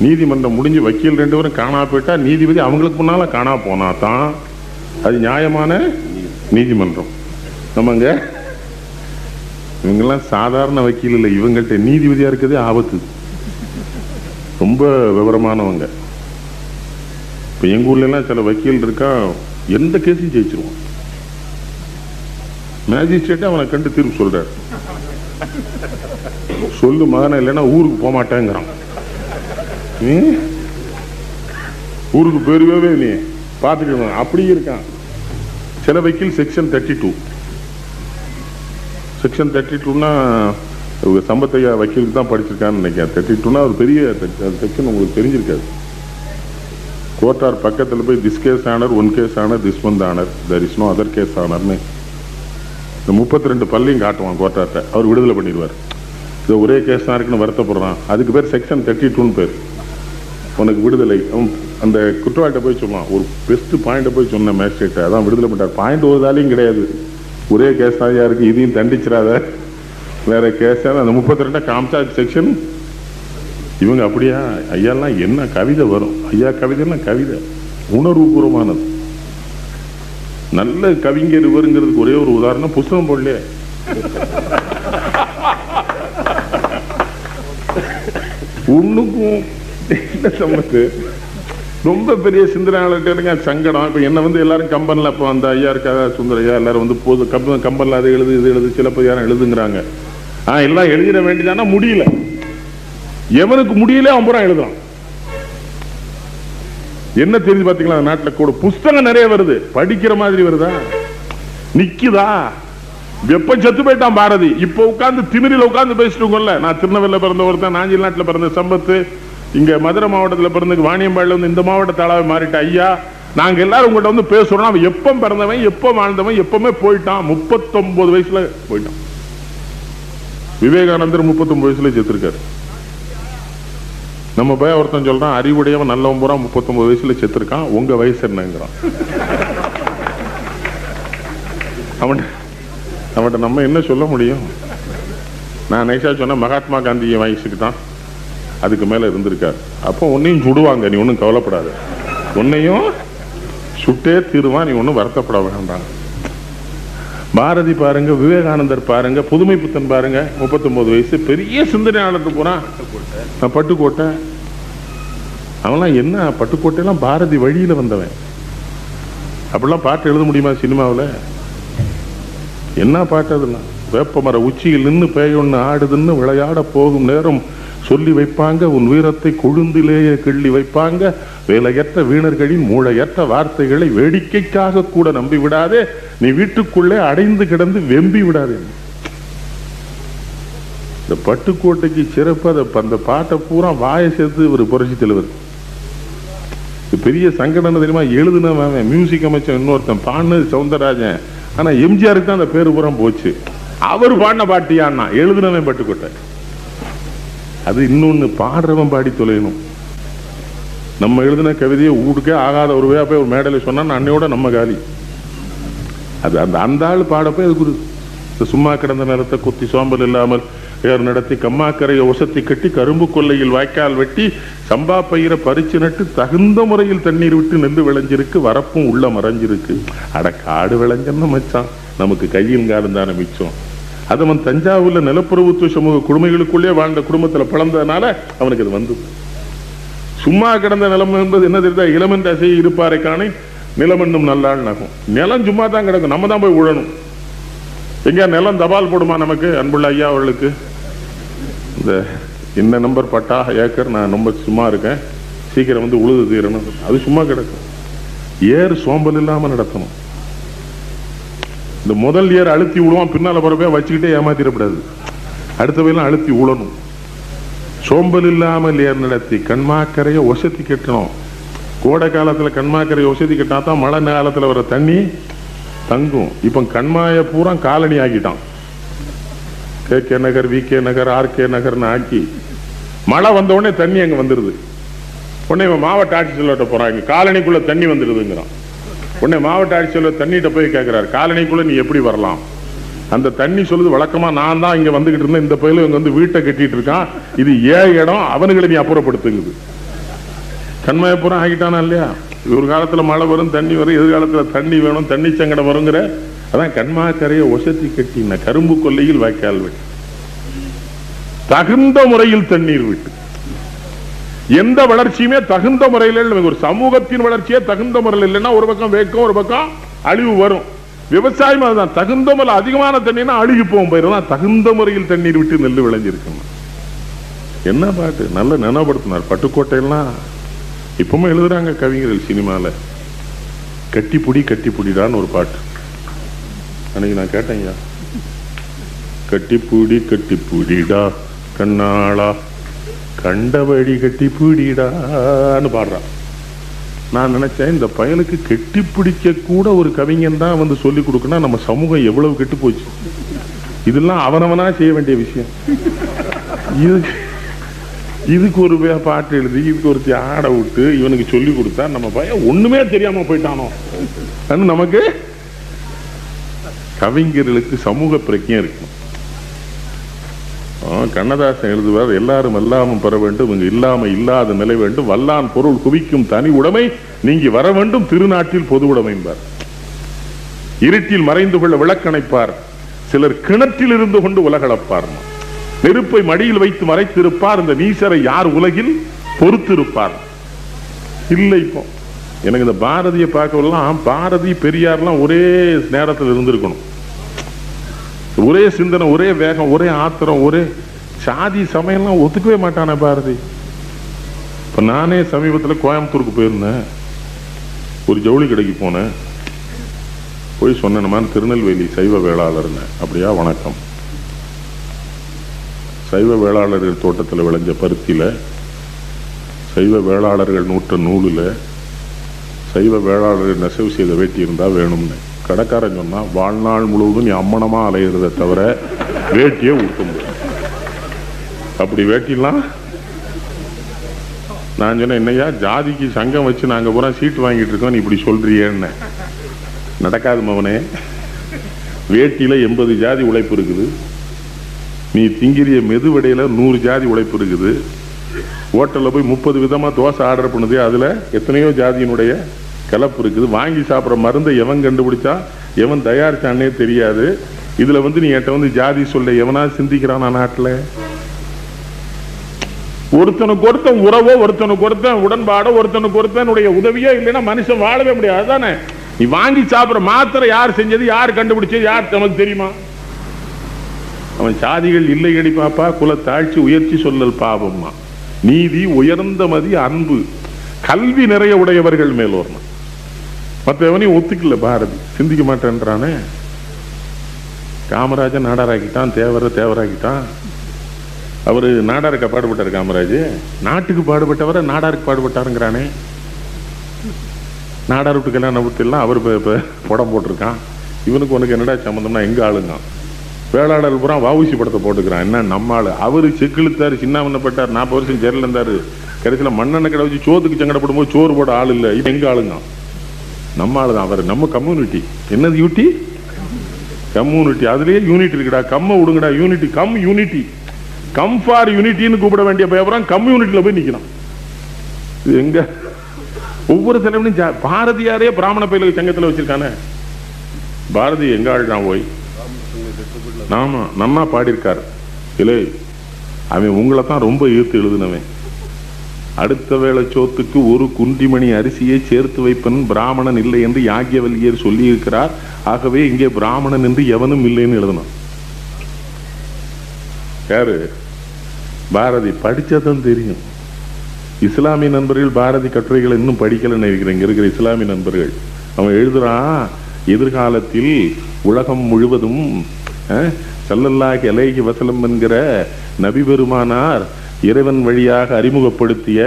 நீதிமன்றம் முடிஞ்சு வக்கீல் ரெண்டு பேரும் காணா போயிட்டா நீதிபதி அவங்களுக்கு முன்னால காணா போனா தான் அது நியாயமான நீதிமன்றம். நம்மங்க இவங்கெல்லாம் சாதாரண வக்கீல் இல்லை. இவங்கள்ட்ட நீதிபதியா இருக்கிறதே ஆபத்து. ரொம்ப விவரமானவங்க. இப்ப எங்க ஊர்ல எல்லாம் சில வக்கீல் இருக்கா எந்த கேஸையும் ஜெயிச்சிருவான். மேஜிஸ்ட்ரேட்டே அவனை கண்டு தீர்ப்பு சொல்றாரு. சொல்லு மகனை இல்லைன்னா ஊருக்கு போக மாட்டேங்கிறான். ம்? ஊருக்கு போயிருவே நீ. பார்த்துக்கணும் அப்படியே இருக்கான். சில வக்கீல் section thirty two section thirty டூனா சம்பத்தையா வக்கீலுக்கு தான் படிச்சிருக்கான்னு நினைக்கிறேன். தேர்ட்டி டூனா ஒரு பெரிய செக்ஷன் உங்களுக்கு தெரிஞ்சிருக்காது. கோர்ட்டார் பக்கத்தில் போய் this case honour one case honour this one honour. There is no other case ஆனர்னு. இந்த முப்பத்தி ரெண்டு பல்லையும் காட்டுவான் கோர்ட்டார்ட்ட அவர் விடுதலை பண்ணிடுவார். இது ஒரே கேஸ் தான் இருக்குன்னு வருத்தப்படுறான். அதுக்கு பேர் செக்ஷன் தேர்ட்டி டூன்னு பேர். உனக்கு விடுதலை. அந்த குற்றவாளிகிட்ட போய் சொல்லுவான். ஒரு பெஸ்ட்டு பாயிண்ட்டை போய் சொன்ன மேஜிஸ்ட்ரேட்டை அதான் விடுதலை பண்ணிட்டார். பாயிண்ட் ஒரு தாலையும் கிடையாது. ஒரே கேஸ் தான் இருக்கு இதையும் தண்டிச்சிடாத. வேற கேஸ் அந்த முப்பத்தி ரெண்டா காமிச்சா செக்ஷன் இவங்க அப்படியா? ஐயாலாம் என்ன கவிதை வரும்? ஐயா கவிதைலாம் கவிதை. உணர்வுபூர்வமானது. நல்ல கவிஞர் இவருங்கிறதுக்கு ஒரே ஒரு உதாரணம் புஸ்தகம் போடலையே. ஒண்ணுக்கும் என்ன சம்பத்து? ரொம்ப பெரிய சிந்தனையாளர்கிட்ட இருக்க சங்கடம். இப்போ என்ன வந்து எல்லாரும் கம்பனில் இப்போ அந்த ஐயா இருக்காத சுந்தரையா எல்லாரும் வந்து போது கம்ப கம்பனில் அதை எழுது இது எழுது சிலப்பதிகாரம் எழுதுங்கிறாங்க. ஆ எல்லாம் எழுதிட வேண்டியதானா? முடியல. எவனுக்கு முடியல அவன் புறம் எழுதுறான். என்ன தெரிஞ்சு பாத்தீங்களா அந்த நாட்டுல கூட? புஸ்தகம் நிறைய வருது. படிக்கிற மாதிரி வருதா? நிக்குதா? வெப்பம் செத்து போயிட்டான் பாரதி. இப்ப உட்கார்ந்து திமிரில உட்கார்ந்து பேசிட்டு நான் திருநெல்வேலியில் பிறந்த ஒருத்தன் நாஞ்சில் நாட்டுல பிறந்த சம்பத்து. இங்க மதுரை மாவட்டத்தில் பிறந்த வாணியம்பாடியில் வந்து இந்த மாவட்ட தாளாவை மாறிட்ட. ஐயா நாங்க எல்லாரும் உங்கள்கிட்ட வந்து பேசுறோம். அவன் எப்போ பிறந்தவன் எப்போ வாழ்ந்தவன் எப்பவுமே போயிட்டான். முப்பத்தொன்பது வயசுல போயிட்டான். விவேகானந்தர் முப்பத்தொன்பது வயசுல செத்துருக்காரு. நம்ம போய் ஒருத்தன் சொல்றான் அறிவுடையவன் நல்லவன் பூரா முப்பத்தொம்பது வயசுல செத்துருக்கான். உங்க வயசு என்னங்கிறான். அவன் அவன்கிட்ட நம்ம என்ன சொல்ல முடியும்? நான் நைஸா சொன்ன மகாத்மா காந்தியின் வயசுக்கு தான் அதுக்கு மேல இருந்திருக்காரு அப்போ உன்னையும் சுடுவாங்க நீ ஒன்றும் கவலைப்படாது. உன்னையும் சுட்டே தீருவான் நீ ஒன்றும் வருத்தப்பட வேண்டாம். பாரதி பாருங்க விவேகானந்தர் பாருங்க புதுமை புத்தன் பாருங்க. முப்பத்தொன்பது வயசு பெரிய சிந்தனையாளருக்கு போறான். நான் பட்டுக்கோட்டை. அவன்லாம் என்ன பட்டுக்கோட்டையெல்லாம் பாரதி வழியில வந்தவன். அப்படிலாம் பாட்டு எழுத முடியுமா சினிமாவில்? என்ன பாட்டு அதெல்லாம்? வேப்பமர உச்சியில் நின்று பேயொன்று ஆடுதுன்னு விளையாட போகும் நேரம் சொல்லி வைப்பாங்க உன் வீரத்தை கொழுந்திலேயே கிள்ளி வைப்பாங்க. வேலையற்ற வீணர்களின் மூளையற்ற வார்த்தைகளை வேடிக்கைக்காக கூட நம்பி விடாதே. நீ வீட்டுக்குள்ளே அடைந்து கிடந்து வெம்பி விடாதே. இந்த பட்டுக்கோட்டைக்கு சிறப்பு அதை அந்த பாட்டை பூரா வாயை சேர்த்து ஒரு புரட்சி தலைவர். பெரிய சங்கடம் தெரியுமா? எழுதுனவன் மியூசிக் அமைச்சன் இன்னொருத்தன் பாடினது சவுந்தரராஜன். ஆனா எம்ஜிஆருக்கு தான் அந்த பேரு பூரா போச்சு. அவர் பாடின பாட்டியான்னா எழுதுனவன் பட்டுக்கோட்டை. அது இன்னொன்று பாடுறவன் பாடி தொலையணும். நம்ம எழுதின கவிதையை ஊடுக்கே ஆகாத ஒரு வேலை போய் ஒரு மேடையில் சொன்னால் அன்னையோட நம்ம காலி. அது அந்த அந்த ஆள் பாடப்போய் அது குரு? இந்த சும்மா கிடந்த நிலத்தை குத்தி சோம்பல் இல்லாமல் ஏர் நடத்தி கம்மாக்கரையை ஒசத்தி கட்டி கரும்பு கொல்லையில் வாய்க்கால் வெட்டி சம்பா பயிரை பறிச்சு நட்டு தகுந்த முறையில் தண்ணீர் விட்டு நெல் விளைஞ்சிருக்கு வரப்பும் உள்ள மறைஞ்சிருக்கு. அட காடு விளைஞ்சன்னு மச்சான் நமக்கு கையில் காலம் தானே மிச்சம். அது அவன் தஞ்சாவூரில் நிலப்பிரபுத்துவ சமூக குடும்பங்களுக்குள்ளே வாழ்ந்த குடும்பத்தில் பிறந்ததுனால அவனுக்கு அது வந்து சும்மா கிடந்த நிலம் என்பது என்ன தெரியுதா? இளமன் தசையை இருப்பாரை காணி நிலமண்ணும் நல்லாள் நகும். நிலம் சும்மா தான் கிடக்கும். நம்ம தான் போய் உழணும். எங்கேயா நிலம் தபால் போடுமா நமக்கு? அன்புள்ள ஐயா அவர்களுக்கு. இந்த இந்த நம்பர் பட்டா ஏக்கர் நான் ரொம்ப சும்மா இருக்கேன். சீக்கிரம் வந்து உழுது தீரணும். அது சும்மா கிடக்கும். ஏர் சோம்பல் இல்லாமல் நடத்தணும். இந்த முதல் இயர் அழுத்தி விடுவான் பின்னால போகிறப்ப வச்சுக்கிட்டே ஏமாத்திடக்கூடாது அடுத்தவையெல்லாம் அழுத்தி உழணும் சோம்பல் இல்லாமல் ஏர் நடத்தி கண்மாக்கரையை ஒசத்தி கட்டணும். கோடை காலத்தில் கண்மாக்கரையை ஒசத்தி கட்டினா தான் மழை காலத்தில் வர தண்ணி தங்கும். இப்போ கண்மாய பூரா colony ஆக்கிட்டான். K K Nagar V K Nagar R K நகர்னு ஆக்கி மழை வந்த உடனே தண்ணி அங்கே வந்துடுது உடனே இவன் மாவட்ட ஆட்சித்தலைவர்கிட்ட போறான். இங்க காலனிக்குள்ளே தண்ணி வந்துடுதுங்கிறான் உடனே மாவட்ட ஆட்சித்தலைவர் தண்ணிகிட்ட போய் கேட்குறாரு காலனிக்குள்ளே நீ எப்படி வரலாம்? அந்த தண்ணி சொல்லுது வழக்கமா நான் தான் இங்க வந்துகிட்டு இருந்தேன். இந்த பயில இவங்க வந்து வீட்டை கட்டிட்டு இருக்கான். இது ஏன் இடம் அவனுங்களை நீ அப்புறப்படுத்துங்குது. கண்மயப்புறம் ஆகிட்டானா இல்லையா? ஒரு காலத்துல மழை வரும் தண்ணி வரும் எதிர்காலத்துல தண்ணி வேணும் தண்ணி சங்கடம் வருங்கிற அதான் கண்மாக்கரையை ஒசத்தி கட்டின கரும்பு கொல்லையில் வாய்க்கால் விட்டு. தகுந்த முறையில் தண்ணீர் விட்டு. எந்த வளர்ச்சியுமே தகுந்த முறையில் இல்லை. ஒரு சமூகத்தின் வளர்ச்சியே தகுந்த முறையில் இல்லைன்னா ஒரு பக்கம் வேக்கம் ஒரு பக்கம் அழிவு வரும். விவசாயம் அதுதான். தகுந்த முறை அதிகமான தண்ணீர்னா அழுகி போகும். பயிரெல்லாம் தகுந்த முறையில் தண்ணீர் விட்டு நெல் விளைஞ்சிருக்கணும் என்ன பாட்டு? நல்ல நினைவுபடுத்தினார். பட்டுக்கோட்டையெல்லாம் இப்பவும் எழுதுறாங்க கவிஞர்கள் சினிமாவில் கட்டிப்புடி கட்டிப்புடிடான்னு ஒரு பாட்டு. அன்னைக்கு நான் கேட்டேங்க கட்டிப்புடி கட்டிப்புடிடா கண்ணாளா. கண்டபடி கட்டிப்புடிடான்னு பாடுறான் நான் நினைச்சேன் இந்த பயலுக்கு கெட்டி பிடிக்க கூட ஒரு கவிஞன் தான் வந்து சொல்லி கொடுக்கணும் நம்ம சமூகம் எவ்வளவு கெட்டு போச்சு. இதெல்லாம் அவனவனா செய்ய வேண்டிய விஷயம். இதுக்கு இதுக்கு ஒரு வே- பாட்டு எழுதி இதுக்கு ஒரு ஆட விட்டு இவனுக்கு சொல்லி கொடுத்தா நம்ம பையன் ஒண்ணுமே தெரியாம போயிட்டானோ? நமக்கு கவிஞர்களுக்கு சமூக பிரக்கியம் இருக்கும் கண்ணதாசன் எழுதுவார் எல்லாரும் எல்லாமும் பெற வேண்டும் இங்கு இல்லாம இல்லாத நிலை வேண்டும் வல்லான் பொருள் குவிக்கும் தனி உடைமை நீங்கி வர வேண்டும் திருநாட்டில் பொது உடைமைபார் இருட்டில் மறைந்து கொள்ள விளக்கணைப்பார் சிலர் கிணற்றில் இருந்து கொண்டு உலகளப்பார். நெருப்பை மடியில் வைத்து மறைத்திருப்பார் இந்த நீசரை யார் உலகில் பொறுத்திருப்பார்? இல்லை இப்போ எனக்கு இந்த பாரதியை பார்க்கலாம் பாரதி பெரியார்லாம் ஒரே நேரத்தில் இருந்திருக்கணும். ஒரே சிந்தனை ஒரே வேகம் ஒரே ஆத்திரம் ஒரே சாதி சமயம்லாம் ஒத்துக்கவே மாட்டானே பாரதி. இப்போ நானே சமீபத்தில் கோயம்புத்தூருக்கு போயிருந்தேன். ஒரு ஜவுளி கடைக்கு போனேன். போய் சொன்னேன் திருநெல்வேலி சைவ வேளாளர்னு. அப்படியா? வணக்கம். சைவ வேளாளர்கள் தோட்டத்தில் விளைஞ்ச பருத்தியில் சைவ வேளாளர்கள் நூற்ற நூலில் சைவ வேளாளர்கள் நெசவு செய்த வேட்டி இருந்தால் வேணும்னு. கடைக்காரன் சொன்னால் வாழ்நாள் முழுவதும் நீ அம்மனமாக அலையிறத தவிர வேட்டியை ஊட்ட முடியும் அப்படி வேட்டிலாம் நான் சொன்னேன் என்னையா ஜாதிக்கு சங்கம் வச்சு நாங்கள் பூரா சீட்டு வாங்கிட்டு இருக்கோம் நீ இப்படி சொல்றியேன்னு. நடக்காது மவனே. வேட்டியில் எண்பது ஜாதி உழைப்பு இருக்குது. நீ திங்கிரிய மெதுவடையில் நூறு ஜாதி உழைப்பு இருக்குது. ஹோட்டலில் போய் முப்பது விதமாக தோசை ஆர்டர் பண்ணுது அதில் எத்தனையோ ஜாதியினுடைய கலப்பு இருக்குது. வாங்கி சாப்பிட்ற மருந்தை எவன் கண்டுபிடிச்சா? எவன் தயாரிச்சானே தெரியாது. இதுல வந்து நீ என்கிட்ட வந்து ஜாதி சொல்ல எவனா சிந்திக்கிறானா நாட்டுல? ஒருத்தனுக்கு ஒருத்தன் உறவோ ஒருத்தனுக்கு ஒருத்தன் உடன்பாடோ ஒருத்தனுக்கு ஒருத்தனுடைய உதவியோ இல்லைன்னா மனுஷன் வாழவே முடியாது. தானே நீ வாங்கி சாப்பிட்ற மாத்திரை யார் செஞ்சது யார் கண்டுபிடிச்சது யார் நமக்கு தெரியுமா? அவன் சாதிகள் இல்லையடி பாப்பா குல தாழ்ச்சி உயர்ச்சி சொல்லல் பாவம்மா. நீதி உயர்ந்த மதி அன்பு. கல்வி நிறைய உடையவர்கள் மேல் வரணும் மற்றவனையும் ஒத்துக்கல பாரதி. சிந்திக்க மாட்டேன்றானே. காமராஜன் நாடாராக்கிட்டான் தேவர தேவராக்கிட்டான் அவர் நாடாருக்கு பாடுபட்டார் காமராஜ். நாட்டுக்கு பாடுபட்டவரை நாடாருக்கு பாடுபட்டாருங்கிறானே. நாடார் விட்டு கல்யாணம் விட்டுலாம் அவர் இப்போ படம் போட்டிருக்கான். இவனுக்கு உனக்கு என்னடா சம்மந்தம்னா எங்கள் ஆளுங்க? வேளாளர் பூரா வாவுசி படத்தை போட்டுக்கிறான். என்ன நம்ம ஆளு? அவரு செக்கிழுத்தாரு சின்னாமண்ணப்பட்டார் நாற்பது வருஷம் ஜெயலலிந்தார் கடைசியில் மண்ணெண்ணெய் கடை வச்சு சோத்துக்கு சங்கடப்படும் போது சோறு போட ஆள் இல்லை. இது எங்கள் ஆளுங்க? நம்ம ஆளு தான் அவர் நம்ம கம்யூனிட்டி என்னது யூட்டி கம்யூனிட்டி அதுலேயே யூனிட் இருக்குடா. கம்ம விடுங்கடா. Unity come unity come for யூனிட்டின்னு கூப்பிட வேண்டிய பேப்பரம் கம்யூனிட்டியில் போய் நிற்கணும் இது எங்க? ஒவ்வொரு தலைவனும் பாரதியாரே பிராமண பயிலுக்கு சங்கத்தில் வச்சிருக்கானே. பாரதி எங்க ஆள்றான் போய்? ஆமா நன்னா பாடியிருக்கார். இல்லை அவன் உங்களை தான் ரொம்ப ஈர்த்து எழுதுனவன். அடுத்த வேளை சோத்துக்கு ஒரு குன்றிமணி அரிசியை சேர்த்து வைப்பன் பிராமணன் இல்லை என்று யாக்கியவல்லியர் சொல்லியிருக்கிறார். ஆகவே இங்கே பிராமணன் என்று எவனும் இல்லைன்னு எழுதணும். யாரு? பாரதி படிச்சாதான் தெரியும். இஸ்லாமிய நண்பர்கள் பாரதி கட்டுரைகளை இன்னும் படிக்கலன்னு நினைக்கிறேன். இங்க இருக்கிற இஸ்லாமிய நண்பர்கள். அவன் எழுதுறான் எதிர்காலத்தில் உலகம் முழுவதும் அஹ், ஸல்லல்லாஹு வசலம் என்கிற நபி பெருமானார் இறைவன் வழியாக அறிமுகப்படுத்திய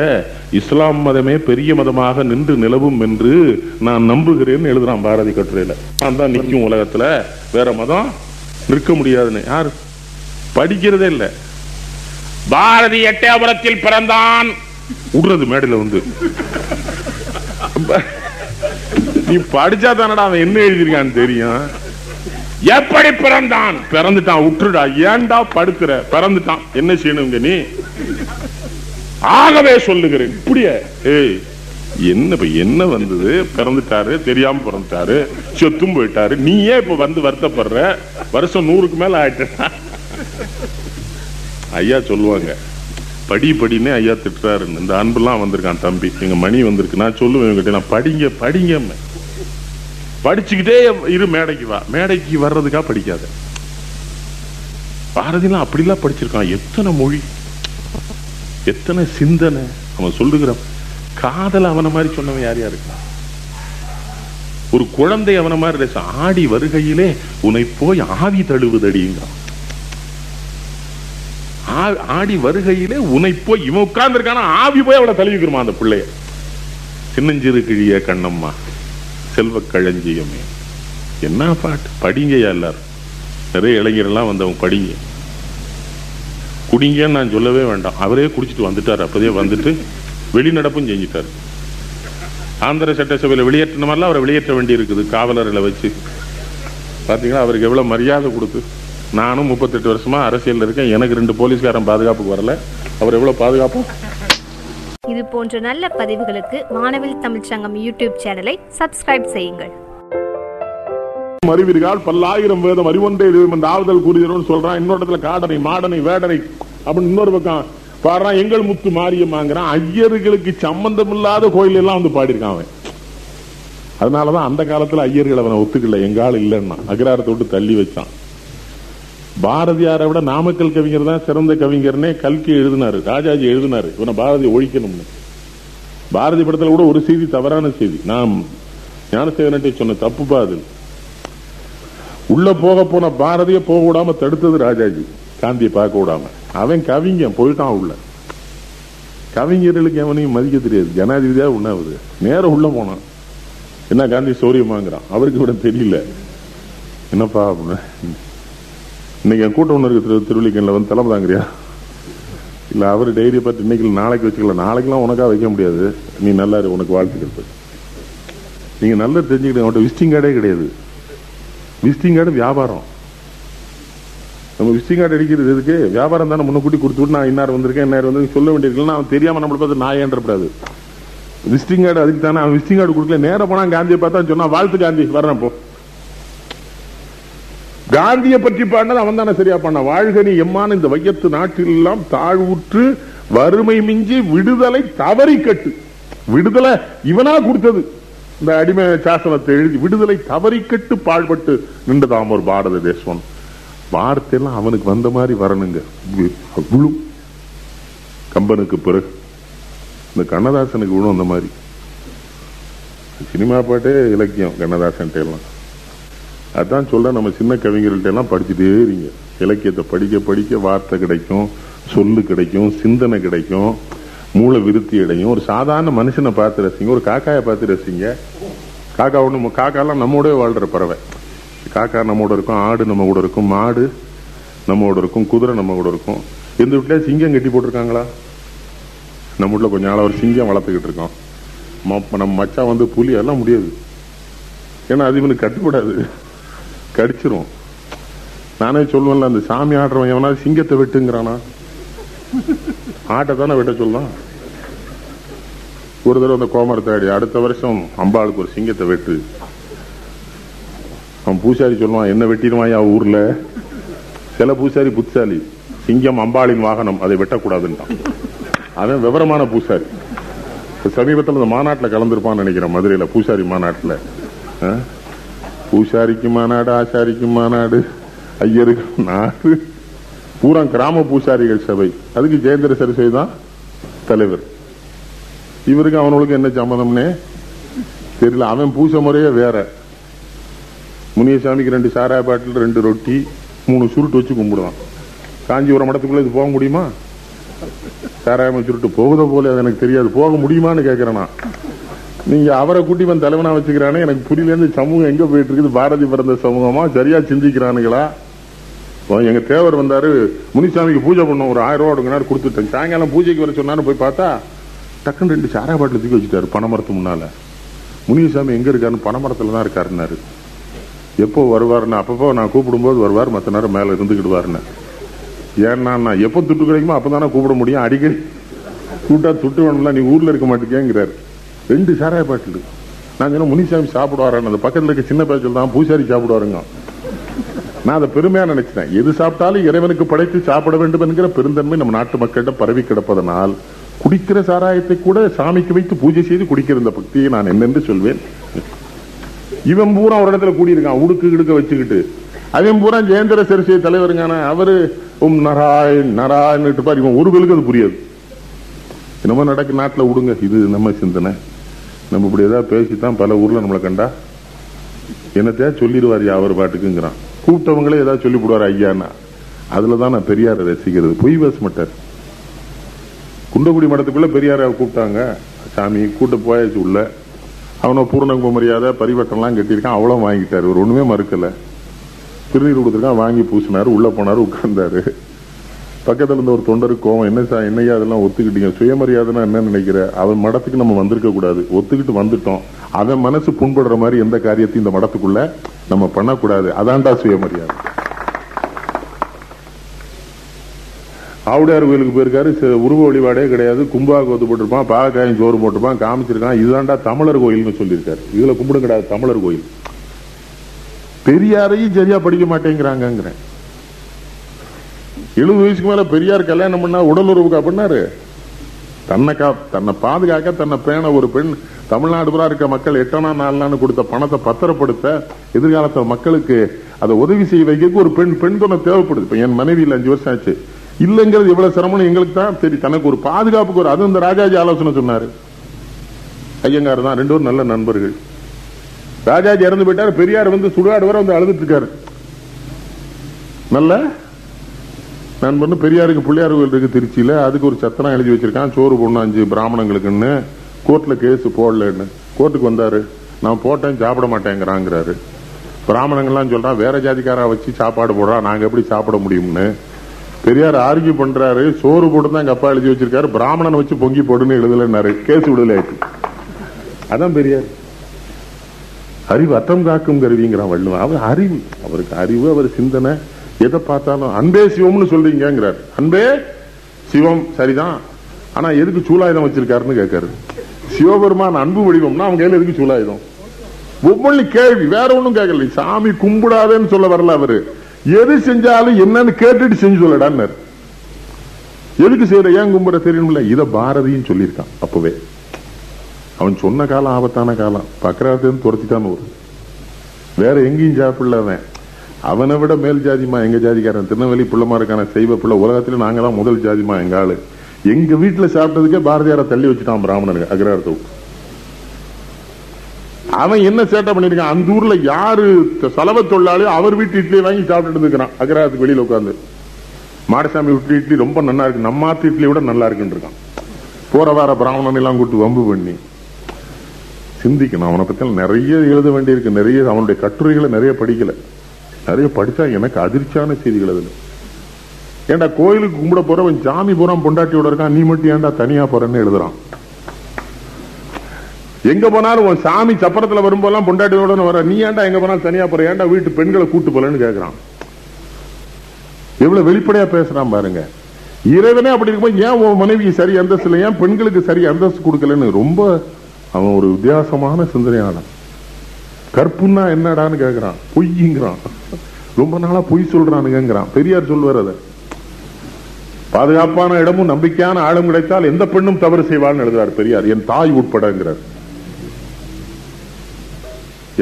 இஸ்லாம் மதமே பெரிய மதமாக நின்று நிலவும் என்று நான் நம்புகிறேன் எழுதுறான் பாரதி கட்டுரையில. நான் தான் நிற்கும் உலகத்துல வேற மதம் நிற்க முடியாதுன்னு. யார்? படிக்கிறதே இல்லை. பாரதி எட்டயபுரத்தில் பிறந்தான். விடுறது மேடையில வந்து. நீ படிச்சா தானடா அவன் என்ன எழுதியிருக்கான்னு தெரியும். எப்படி பிறந்தான்? பிறந்துட்டான். விட்டுடா ஏன்டா படுத்துற பிறந்துட்டான். என்ன செய்யணுங்க நீ? ஆகவே சொல்லுகிறேன். இப்படியே. ஏய் என்ன இப்ப என்ன வந்தது? பிறந்துட்டாரு தெரியாம பிறந்துட்டாரு செத்தும் போயிட்டாரு. நீ ஏன் இப்ப வந்து வருத்தப்படுற? வருஷம் நூறுக்கு மேல ஆயிட்டா. ஐயா சொல்லுவாங்க படி படினே ஐயா திட்டுறாருன்னு இந்த அன்பெல்லாம் வந்திருக்கான் தம்பி. எங்க மணி வந்திருக்கு. நான் சொல்லுவேன் இவங்கிட்ட நான் படிங்க படிங்க படிச்சுக்கிட்டே இரு மேடைக்கு வா. மேடைக்கு வர்றதுக்கா படிக்காத. பாரதிலாம் அப்படிலாம் படிச்சிருக்கான். எத்தனை மொழி? எத்தனை சிந்தனை அவன் சொல்லுகிறான். காதல் அவனை மாதிரி சொன்னவன் யார் யாரு இருக்கா ஒரு குழந்தை அவனை மாதிரி பேச ஆடி வருகையிலே உன்னை போய் ஆவி தழுவுதடிங்கிறான். ஆ- ஆடி வருகையிலே உன்னை போய் இவன் உட்கார்ந்துருக்கான? ஆவி போய் அவளை தழுவிக்கிறமா அந்த பிள்ளைய? சின்னஞ்சிறு கிழிய கண்ணம்மா செல்வ களஞ்சியமே. என்ன பாட்டு? படிங்கயா எல்லாரும். நிறைய இளைஞரெல்லாம் வந்தவன் படிங்க. குடிங்கன்னு நான் சொல்லவே வேண்டாம். அவரே குடிச்சிட்டு வந்துட்டார். அப்போதே வந்துட்டு வெளிநடப்பும் செஞ்சிட்டார். ஆந்திர சட்டசபையில் வெளியேற்றின மாதிரிலாம் அவரை வெளியேற்ற வேண்டி இருக்குது காவலர்களை வச்சு. பார்த்தீங்கன்னா அவருக்கு எவ்வளோ மரியாதை கொடுத்து. நானும் முப்பத்தெட்டு வருஷமா அரசியலில் இருக்கேன். எனக்கு ரெண்டு போலீஸ்காரன் பாதுகாப்புக்கு வரல. அவர் எவ்வளோ பாதுகாப்பு? இது போன்ற நல்ல பதிவுகளுக்கு வானவில் தமிழ்ச்சங்கம் யூடியூப் சேனலை சப்ஸ்கிரைப் செய்யுங்கள். அறிவீர்கள் பல்லாயிரம் வேதம் அறிவொன்றே தெய்வம் இந்த ஆறுதல் கூறுகிறோம் சொல்றான். இன்னொரு இடத்துல காடனை மாடனை வேடனை அப்படின்னு இன்னொரு பக்கம் பாடுறா எங்கள் முத்து மாரியம்மாங்கிறான். ஐயர்களுக்கு சம்பந்தம் இல்லாத கோயில் எல்லாம் வந்து பாடியிருக்கான் அவன். அதனாலதான் அந்த காலத்துல ஐயர்கள் அவனை ஒத்துக்கல. எங்க ஆள் இல்லைன்னா அக்ராரத்தை விட்டு தள்ளி வச்சான். பாரதியாரை விட நாமக்கல் கவிஞர் தான் சிறந்த கவிஞர்னே கல்கி எழுதினாரு. ராஜாஜி எழுதினாரு. இவனை பாரதி ஒழிக்கணும்னு. பாரதி படத்துல கூட ஒரு செய்தி தவறான செய்தி. நாம் ஞானசேகரன்ட்டை சொன்ன தப்பு பாது. உள்ள போக போன பாரதிய போக விடாம தடுத்தது ராஜாஜி. காந்தியை பார்க்க விடாம. அவன் கவிஞன் போயிட்டான் உள்ள. கவிஞர்களுக்கு எவனையும் மதிக்க தெரியாது. ஜனாதிபதியா உண்ணாவது நேரம் உள்ள போனான். என்ன காந்தி சௌரியமாங்கிறான்? அவருக்கு விட தெரியல. என்னப்பா அப்படின்னு. இன்னைக்கு என் கூட்டம் ஒன்று இருக்கு திரு திருவள்ளிக்கண்ணில் வந்து தலைமை தாங்கிறியா? அவர் டைரியை பார்த்து இன்னைக்கு நாளைக்கு வச்சுக்கலாம் நாளைக்கெல்லாம் உனக்காக வைக்க முடியாது. நீ நல்லா இரு, உனக்கு வாழ்த்துக்கள் நீங்கள் நல்லா தெரிஞ்சுக்கிட்டு அவன்கிட்ட விசிட்டிங் கார்டே கிடையாது. விசிட்டிங் கார்டு வியாபாரம். நம்ம விசிட்டிங் கார்டு அடிக்கிறது எதுக்கு? வியாபாரம் தானே முன்னக்கூட்டி கொடுத்துட்டு நான் இன்னார் வந்திருக்கேன் இன்னார் வந்து சொல்ல வேண்டியிருக்கலாம் அவன் தெரியாம நம்மளை பார்த்து நான் ஏன்றப்படாது விசிட்டிங் கார்டு அதுக்கு தானே அவன் விசிட்டிங் கார்டு கொடுக்கல. நேரம் போனா காந்தியை பார்த்தா சொன்னா வாழ்த்து காந்தி வரேன் போ. காந்தியை பற்றி பாடினது அவன் தானே சரியா பண்ண வாழ்கனி நீ எம்மான இந்த வையத்து நாட்டில் எல்லாம் தாழ்வுற்று வறுமை மிஞ்சி விடுதலை தவறி கட்டு விடுதலை இவனா கொடுத்தது. இந்த அடிமை சாசனத்தை எழுதி விடுதலை தவறிக்கட்டு பாழ்பட்டு நின்றதாம் ஒரு பாரத தேசம். வார்த்தையெல்லாம் அவனுக்கு வந்த மாதிரி வரணுங்க. விழும் கம்பனுக்கு பிறகு. இந்த கண்ணதாசனுக்கு விழும் அந்த மாதிரி. சினிமா பாட்டே இலக்கியம் கண்ணதாசன்ட்ட எல்லாம். அதான் சொல்ல நம்ம சின்ன கவிஞர்கள்ட்ட எல்லாம் படிச்சுட்டே இருங்க. இலக்கியத்தை படிக்க படிக்க வார்த்தை கிடைக்கும் சொல்லு கிடைக்கும் சிந்தனை கிடைக்கும். மூளை விருத்தி அடையும். ஒரு சாதாரண மனுஷனை பார்த்து ரசிங்க ஒரு காக்காயை பார்த்து ரசிங்க காக்கா ஒன்று காக்காலாம் நம்மோட வாழ்கிற பறவை. காக்கா நம்மோட இருக்கும் ஆடு நம்ம கூட இருக்கும் மாடு நம்மோட இருக்கும் குதிரை நம்ம கூட இருக்கும். எந்த வீட்டுல சிங்கம் கட்டி போட்டிருக்காங்களா? நம்ம வீட்டில் கொஞ்ச நாளாக ஒரு சிங்கம் வளர்த்துக்கிட்டு இருக்கோம். ம- நம்ம மச்சான் வந்து புலி எல்லாம் முடியாது. ஏன்னா அது இவனுக்கு கட்டுப்படாது. கடிச்சிரும். நானே சொல்லுவேன்ல அந்த சாமி ஆடுறவன் எவனா சிங்கத்தை வெட்டுங்கிறானா? ஆட்டை தானே வெட்ட சொல்லலாம் ஒரு தடவை அந்த கோமரத்தாடி அடுத்த வருஷம் அம்பாளுக்கு ஒரு சிங்கத்தை வெட்டு. அவன் பூசாரி சொல்லுவான் என்ன வெட்டிடுவாயா ஊர்ல? சில பூசாரி புத்தாலி சிங்கம் அம்பாளின் வாகனம் அதை வெட்டக்கூடாதுன்றான். அவன் விவரமான பூசாரி. சமீபத்தில் இந்த மாநாட்டில் கலந்துருப்பான்னு நினைக்கிறேன் மதுரையில பூசாரி மாநாட்டில். பூசாரிக்கு மாநாடு ஆசாரிக்கு மாநாடு ஐயருக்கு நாடு பூரா கிராம பூசாரிகள் சபை. அதுக்கு ஜெயேந்திர சரஸ்வதி தான் தலைவர். இவருக்கு அவனுக்கு என்ன சம்மதம்னே தெரியல. அவன் பூச முறையே வேற. முனியசாமிக்கு ரெண்டு சாராய பாட்டில் ரெண்டு ரொட்டி மூணு சுருட்டு வச்சு கும்பிடுவான். காஞ்சிபுரம் மடத்துக்குள்ள இது போக முடியுமா? சாராயம் சுருட்டு போகுத போல அது எனக்கு தெரியாது. போக முடியுமான்னு கேட்கிறேன் நான். நீங்க அவரை கூட்டி வந்து தலைவனா வச்சுக்கிறானே எனக்கு புரியலேருந்து சமூகம் எங்க போயிட்டு இருக்குது பாரதி பிறந்த சமூகமா? சரியா சிந்திக்கிறானுங்களா? இப்போ எங்க தேவர் வந்தாரு. முனிசாமிக்கு பூஜை பண்ணோம். ஒரு ஆயிரம் ரூபா கொடுத்துட்டேன். சாயங்காலம் பூஜைக்கு வர சொன்னாரு போய் பார்த்தா டக்குன்னு ரெண்டு சாரா பாட்டில் தூக்கி வச்சுட்டாரு பனைமரத்து முன்னால். முனியசாமி எங்கே இருக்காருன்னு பனைமரத்தில் தான் இருக்காருன்னாரு எப்போ வருவாருன்னு அப்பப்போ நான் கூப்பிடும்போது வருவார் மற்ற நேரம் மேலே இருந்துக்கிடுவார்னு ஏன்னா நான் எப்போ துட்டு கிடைக்குமோ அப்போ தானே கூப்பிட முடியும். அடிக்கடி கூட்டா துட்டு வேணும்ல நீ ஊரில் இருக்க மாட்டேங்கிறாரு. ரெண்டு சாராய பாட்டில். நான் சொன்ன முனிசாமி சாப்பிடுவாரான்னு. அந்த பக்கத்தில் இருக்க சின்ன பேச்சல் தான் பூசாரி சாப்பிடுவாருங்க. நான் அதை பெருமையாக நினைச்சிட்டேன். எது சாப்பிட்டாலும் இறைவனுக்கு படைத்து சாப்பிட வேண்டும் என்கிற பெருந்தன்மை நம்ம நாட்டு மக்களிடம் பரவி கிடப்பதனால் குடிக்கிற சாராயத்தை கூட சாமிக்கு வைத்து பூஜை செய்து குடிக்கிற இந்த பக்தியை நான் என்னென்று சொல்வேன். இவன் பூரா ஒரு இடத்துல கூடியிருக்கான் உடுக்கு இடுக்க வச்சுக்கிட்டு. அவன் பூரா ஜெயந்திர சரஸ்வதி தலைவருங்கான அவரு உம் நாராயண் நாராயண் பாரு இவன் ஒருவருக்கு அது புரியாது. என்னமோ நடக்கு நாட்டில் விடுங்க இது நம்ம சிந்தனை. நம்ம இப்படி ஏதாவது பேசித்தான் பல ஊர்ல நம்மளை கண்டா. என்னத்தையா சொல்லிடுவார் அவர் பாட்டுக்குங்கிறான். கூப்பிட்டவங்களே ஏதாவது சொல்லி போடுவார் ஐயான்னா அதுலதான் நான் பெரியாரை ரசிக்கிறது. பொய் பேச மாட்டார். குண்டகுடி மடத்துக்குள்ள பெரியாரை கூப்பிட்டாங்க. சாமி கூட்ட போயாச்சு உள்ள. அவனை பூர்ணகும மரியாதை பரிவட்டம்லாம் கட்டியிருக்கான். அவ்வளோ வாங்கிட்டாரு ஒரு ஒன்றுமே மறுக்கல. திருநீர் கொடுத்துருக்கான். வாங்கி பூசினார். உள்ளே போனார் உட்கார்ந்தாரு. பக்கத்தில் இருந்த ஒரு தொண்டரு கோவம் என்ன சார் என்னையா அதெல்லாம் ஒத்துக்கிட்டீங்க? சுயமரியாதைனா என்ன நினைக்கிற? அவன் மடத்துக்கு நம்ம வந்திருக்க கூடாது. ஒத்துக்கிட்டு வந்துட்டோம். அவன் மனசு புண்படுற மாதிரி எந்த காரியத்தையும் இந்த மடத்துக்குள்ள நம்ம பண்ணக்கூடாது. அதான்டா சுயமரியாதை. ஆவுடையார் கோயிலுக்கு போயிருக்காரு. உருவ வழிபாடே கிடையாது. கும்பா கோத்து போட்டிருப்பான். பாகக்காயும் சோறு போட்டிருப்பான். காமிச்சிருக்கான். இதுதான்டா தமிழர் கோயில்னு சொல்லியிருக்காரு. இதுல கும்பிடும் கிடையாது. தமிழர் கோயில். பெரியாரையும் சரியா படிக்க மாட்டேங்கிறாங்கிறேன் எழுபது வயசுக்கு மேல பெரியார் கல்யாணம் பண்ணா உடல் உறவுக்கா பண்ணாரு? தன்னை கா தன்னை பாதுகாக்க தன்னை பேண ஒரு பெண் தமிழ்நாடு புறா இருக்க மக்கள் எட்டனா நாலு கொடுத்த பணத்தை பத்திரப்படுத்த எதிர்காலத்தில் மக்களுக்கு அதை உதவி செய்ய வைக்க ஒரு பெண் பெண் துணை தேவைப்படுது. இப்ப என் மனைவியில் அஞ்சு வருஷம் ஆச்சு. இல்லைங்கிறது எவ்வளவு சிரமம் எங்களுக்கு தான். சரி தனக்கு ஒரு பாதுகாப்புக்கு ஒரு அது இந்த ராஜாஜி ஆலோசனை சொன்னாரு. ஐயங்கார் தான் ரெண்டு நல்ல நண்பர்கள். ராஜாஜி இறந்து போயிட்டாரு பெரியார் வந்து சுடுகாடு வர வந்து அழுதுட்டு இருக்காரு. நல்ல நண்பர்னு பெரியாருக்கு பிள்ளையார் கோயில் இருக்கு திருச்சியில அதுக்கு ஒரு சத்தனம் எழுதி வச்சிருக்கான் சோறு போடணும் அஞ்சு பிராமணங்களுக்குன்னு. கோர்ட்ல கேஸ் போடலன்னு. கோர்ட்டுக்கு வந்தாரு நான் போட்டேன் சாப்பிட மாட்டேங்கிறாங்கிறாரு. பிராமணங்கள்லாம் சொல்றான் வேற ஜாதிக்காரா வச்சு சாப்பாடு போடுறான் நாங்க எப்படி சாப்பிட முடியும்னு. பெரியார் ஆர்கியூ பண்றாரு. சோறு போட்டு தான் எங்க அப்பா எழுதி வச்சிருக்காரு. பிராமணனை வச்சு பொங்கி போடுன்னு எழுதலன்னாரு. கேஸ் விடுதலை ஆயிட்டு. அதான் பெரியார். அறிவு அத்தம் காக்கும் கருவிங்கிறான் வள்ளுவன். அவர் அறிவு. அவருக்கு அறிவு அவர் சிந்தனை. எதை பார்த்தாலும் அன்பே சிவம்னு சொல்றீங்கிறார் அன்பே சிவம் சரிதான். ஆனா எதுக்கு சூலாயுதம் வச்சிருக்காருன்னு கேட்காரு. சிவபெருமான் அன்பு வடிவம்னா அவங்க கையில எதுக்கு சூலாயுதம்? ஒவ்வொரு கேள்வி. வேற ஒன்றும் கேட்கல. சாமி கும்பிடாதேன்னு சொல்ல வரல அவரு. எது செஞ்சாலும் என்னன்னு கேட்டுட்டு செஞ்சு சொல்லடான்னு எதுக்கு செய்யற? ஏன் கும்பிட தெரியணும்ல? இதை பாரதியும் சொல்லியிருக்கான் அப்பவே. அவன் சொன்ன காலம் ஆபத்தான காலம். பக்கராத்திருந்து துரத்திட்டான்னு ஒரு வேற எங்கேயும் சாப்பிடல அவன். அவனை விட மேல் ஜாதிமா எங்க ஜாதிக்காரன்? திருநெல்வேலி பிள்ளைமாருக்கான செய்வ பிள்ளை. உலகத்துல நாங்க தான் முதல் ஜாதிமா எங்க ஆளு. எங்க வீட்டுல சாப்பிட்டதுக்கே பாரதியார தள்ளி வச்சுட்டான் பிராமணனுக்கு அக்ரஹாரத்தை அவன் என்ன சேட்டை பண்ணிருக்கான்? அந்த ஊர்ல யாரு சலவ தொழிலாளியோ அவர் வீட்டு இட்லி வாங்கி சாப்பிட்டுட்டு இருக்கிறான் அக்ரஹாரத்துக்கு வெளியில உட்காந்து மாடசாமி வீட்டு இட்லி ரொம்ப நல்லா இருக்கு. நம்ம ஆத்து இட்லி விட நல்லா இருக்குன்னு இருக்கான். போற வார பிராமணன் எல்லாம் கூட்டு வம்பு பண்ணி. சிந்திக்கணும். அவனை பத்தி நிறைய எழுத வேண்டியிருக்கு. நிறைய அவனுடைய கட்டுரைகளை நிறைய படிக்கல. நிறைய படிச்சா எனக்கு அதிர்ச்சியான செய்திகள் அதுல. ஏன்டா கோயிலுக்கு கும்பிட போறவன் சாமி போறான் பொண்டாட்டியோட இருக்கான். நீ மட்டும் ஏன்டா தனியா போறன்னு எழுதுறான்? எங்க போனாலும் உன் சாமி சப்பரத்துல வரும்போதெல்லாம் பொண்டாட்டியோட வர. நீ ஏன்டா எங்க போனாலும் தனியா போற? ஏன்டா வீட்டு பெண்களை கூட்டு போலன்னு கேக்குறான். எவ்வளவு வெளிப்படையா பேசுறான் பாருங்க. இறைவனே அப்படி இருக்கும்போது ஏன் உன் மனைவி சரி அந்தஸ்து இல்லை? ஏன் பெண்களுக்கு சரி அந்தஸ்து கொடுக்கலன்னு ரொம்ப அவன் ஒரு வித்தியாசமான சிந்தனையாளன். கற்புன்னா என்னடான்னு கேட்கிறான் பொய்ங்கிறான். ரொம்ப நாளா பொய் சொல்றானுங்கிறான் பெரியார் சொல்வார் அதை. பாதுகாப்பான இடமும் நம்பிக்கையான ஆளும் கிடைத்தால் எந்த பெண்ணும் தவறு செய்வாள்னு எழுதுறார் பெரியார். என் தாய் உட்படங்கிறார்.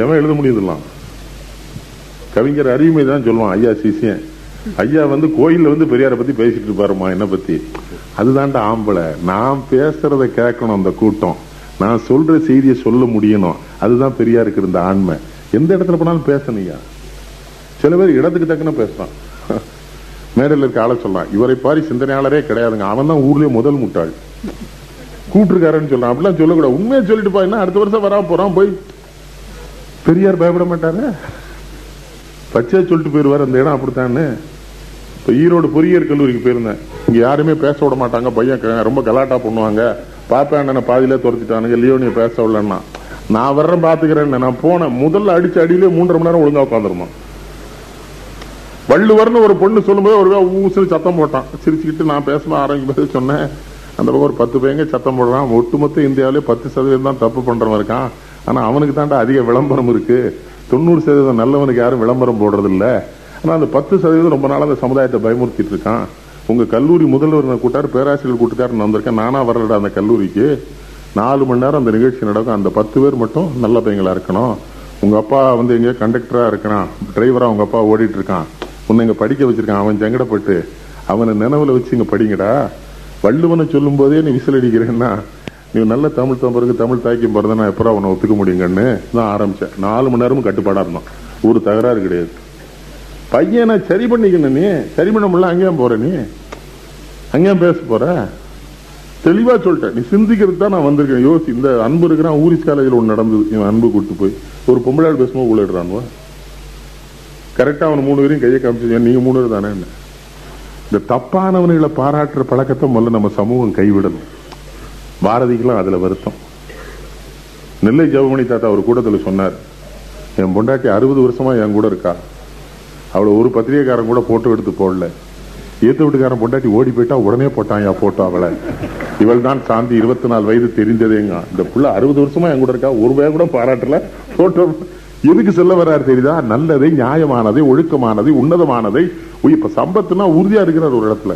எவன் எழுத முடியுதுலாம் கவிஞர் அறிவுமை தான் சொல்லுவான் ஐயா சிசியன் ஐயா வந்து கோயில்ல வந்து பெரியாரை பத்தி பேசிட்டு இருப்பாருமா என்ன பத்தி. அதுதான்டா ஆம்பளை. நான் பேசுறத கேட்கணும் அந்த கூட்டம். நான் சொல்ற செய்தியை சொல்ல முடியணும். அதுதான் பெரியாருக்கு இருந்த ஆண்மை. எந்த இடத்துல போனாலும் பேசணையா சில பேர் இடத்துக்கு தக்கன பேசுறான் மேடையில் இருக்க ஆளை சொல்லலாம் இவரை பாரி சிந்தனையாளரே கிடையாதுங்க. அவன் தான் ஊர்லயே முதல் முட்டாள். கூட்டிருக்காருன்னு சொல்றான். அப்படிலாம் சொல்லக்கூடாது. உண்மையை சொல்லிட்டு போயின்னா அடுத்த வருஷம் வரா போறான் போய் பெரியார் பயப்பட மாட்டாரு? பச்சையா சொல்லிட்டு போயிருவார் அந்த இடம் அப்படித்தான்னு. இப்ப ஈரோடு பொறியியல் கல்லூரிக்கு போயிருந்தேன். இங்க யாருமே பேச விட மாட்டாங்க பையன் ரொம்ப கலாட்டா பண்ணுவாங்க. பாப்பா அண்ணனை பாதியில துரத்திட்டானுங்க லியோனிய பேச விடலன்னா. நான் வர்றேன் பாத்துக்கிறேன் நான் போனேன் முதல்ல அடிச்சு அடியிலே மூன்றரை மணி நேரம் ஒழுங்கா உட்காந்துருமா வள்ளுவர்னு ஒரு பொண்ணு சொல்லும்போது ஒரு ஊசுன்னு சத்தம் போட்டான். சிரிச்சுக்கிட்டு நான் பேச ஆரம்பிக்கும் சொன்னேன் அந்த பக்கம் ஒரு பத்து பையங்க சத்தம் போடுறான். ஒட்டுமொத்த இந்தியாவிலே பத்து சதவீதம் தான் தப்பு பண்றவன் இருக்கான். ஆனால் அவனுக்கு தாண்டா அதிக விளம்பரம் இருக்கு. தொண்ணூறு சதவீதம் நல்லவனுக்கு யாரும் விளம்பரம் போடுறது ஆனால் அந்த பத்து சதவீதம் ரொம்ப நாளாக அந்த சமுதாயத்தை பயமுறுத்திட்டு இருக்கான். உங்கள் கல்லூரி முதல்வர் கூட்டார் பேராசிரியர் கூட்டுக்காரர் நான் வந்திருக்கேன். நானா வரலடா அந்த கல்லூரிக்கு. நாலு மணி நேரம் அந்த நிகழ்ச்சி நடக்கும். அந்த பத்து பேர் மட்டும் நல்ல பையங்களா இருக்கணும். உங்கள் அப்பா வந்து எங்கேயோ கண்டக்டராக இருக்கிறான். டிரைவராக உங்கள் அப்பா ஓடிட்டு இருக்கான். உன்னை இங்கே படிக்க வச்சிருக்கான். அவன் ஜங்கடப்பட்டு அவனை நினைவில் வச்சு இங்கே படிங்கடா. வள்ளுவனை சொல்லும் போதே நீ விசில் அடிக்கிறேன்னா நீ நல்ல தமிழ் தம்பருக்கு தமிழ் தாய்க்கும் பிறந்த நான் எப்பறம் அவனை ஒத்துக்க முடியுங்கன்னு நான் ஆரம்பிச்சேன். நாலு மணி நேரமும் கட்டுப்பாடா இருந்தான் ஒரு தகராறு கிடையாது. பையனை சரி பண்ணிக்கணும் நீ. சரி பண்ண முடியல அங்கேயும் போற நீ? அங்கேயும் பேச போற? தெளிவா சொல்லிட்டேன். நீ சிந்திக்கிறது தான் நான் வந்திருக்கேன். யோசி இந்த அன்பு இருக்கிறான் ஊரிஸ் காலேஜில் ஒன்று நடந்தது. இவன் அன்பு கூட்டு போய். ஒரு பொம்பளாள் பேசும்போது உள்ளிடுறான்வா கரெக்டாக அவன் மூணு பேரையும் கையை காமிச்சு நீங்கள் மூணு பேர் தானே? இந்த தப்பானவர்களை பாராட்டுற பழக்கத்தை முதல்ல நம்ம சமூகம் கைவிடணும். பாரதிக்கெல்லாம் அதுல வருத்தம். நெல்லை ஜெவமணி தாத்தா ஒரு கூட்டத்தில் சொன்னார் என் பொண்டாட்டி அறுபது வருஷமா என் கூட இருக்கா? அவளை ஒரு பத்திரிகைக்காரன் கூட போட்டோ எடுத்து போடல. ஏத்து வீட்டுக்காரன் பொண்டாட்டி ஓடி போயிட்டா உடனே போட்டான் என் போட்டோ அவளை? இவள் தான் சாந்தி இருபத்தி நாலு வயது தெரிந்ததேங்க. இந்த புள்ள அறுபது வருஷமா என் கூட இருக்கா? ஒரு பேர் கூட பாராட்டல. போட்டோ எதுக்கு செல்ல வர்றாரு தெரியுதா? நல்லதை நியாயமானதை ஒழுக்கமானதை உன்னதமானதை. இப்ப சம்பத்துனா உறுதியா இருக்கிறார் ஒரு இடத்துல.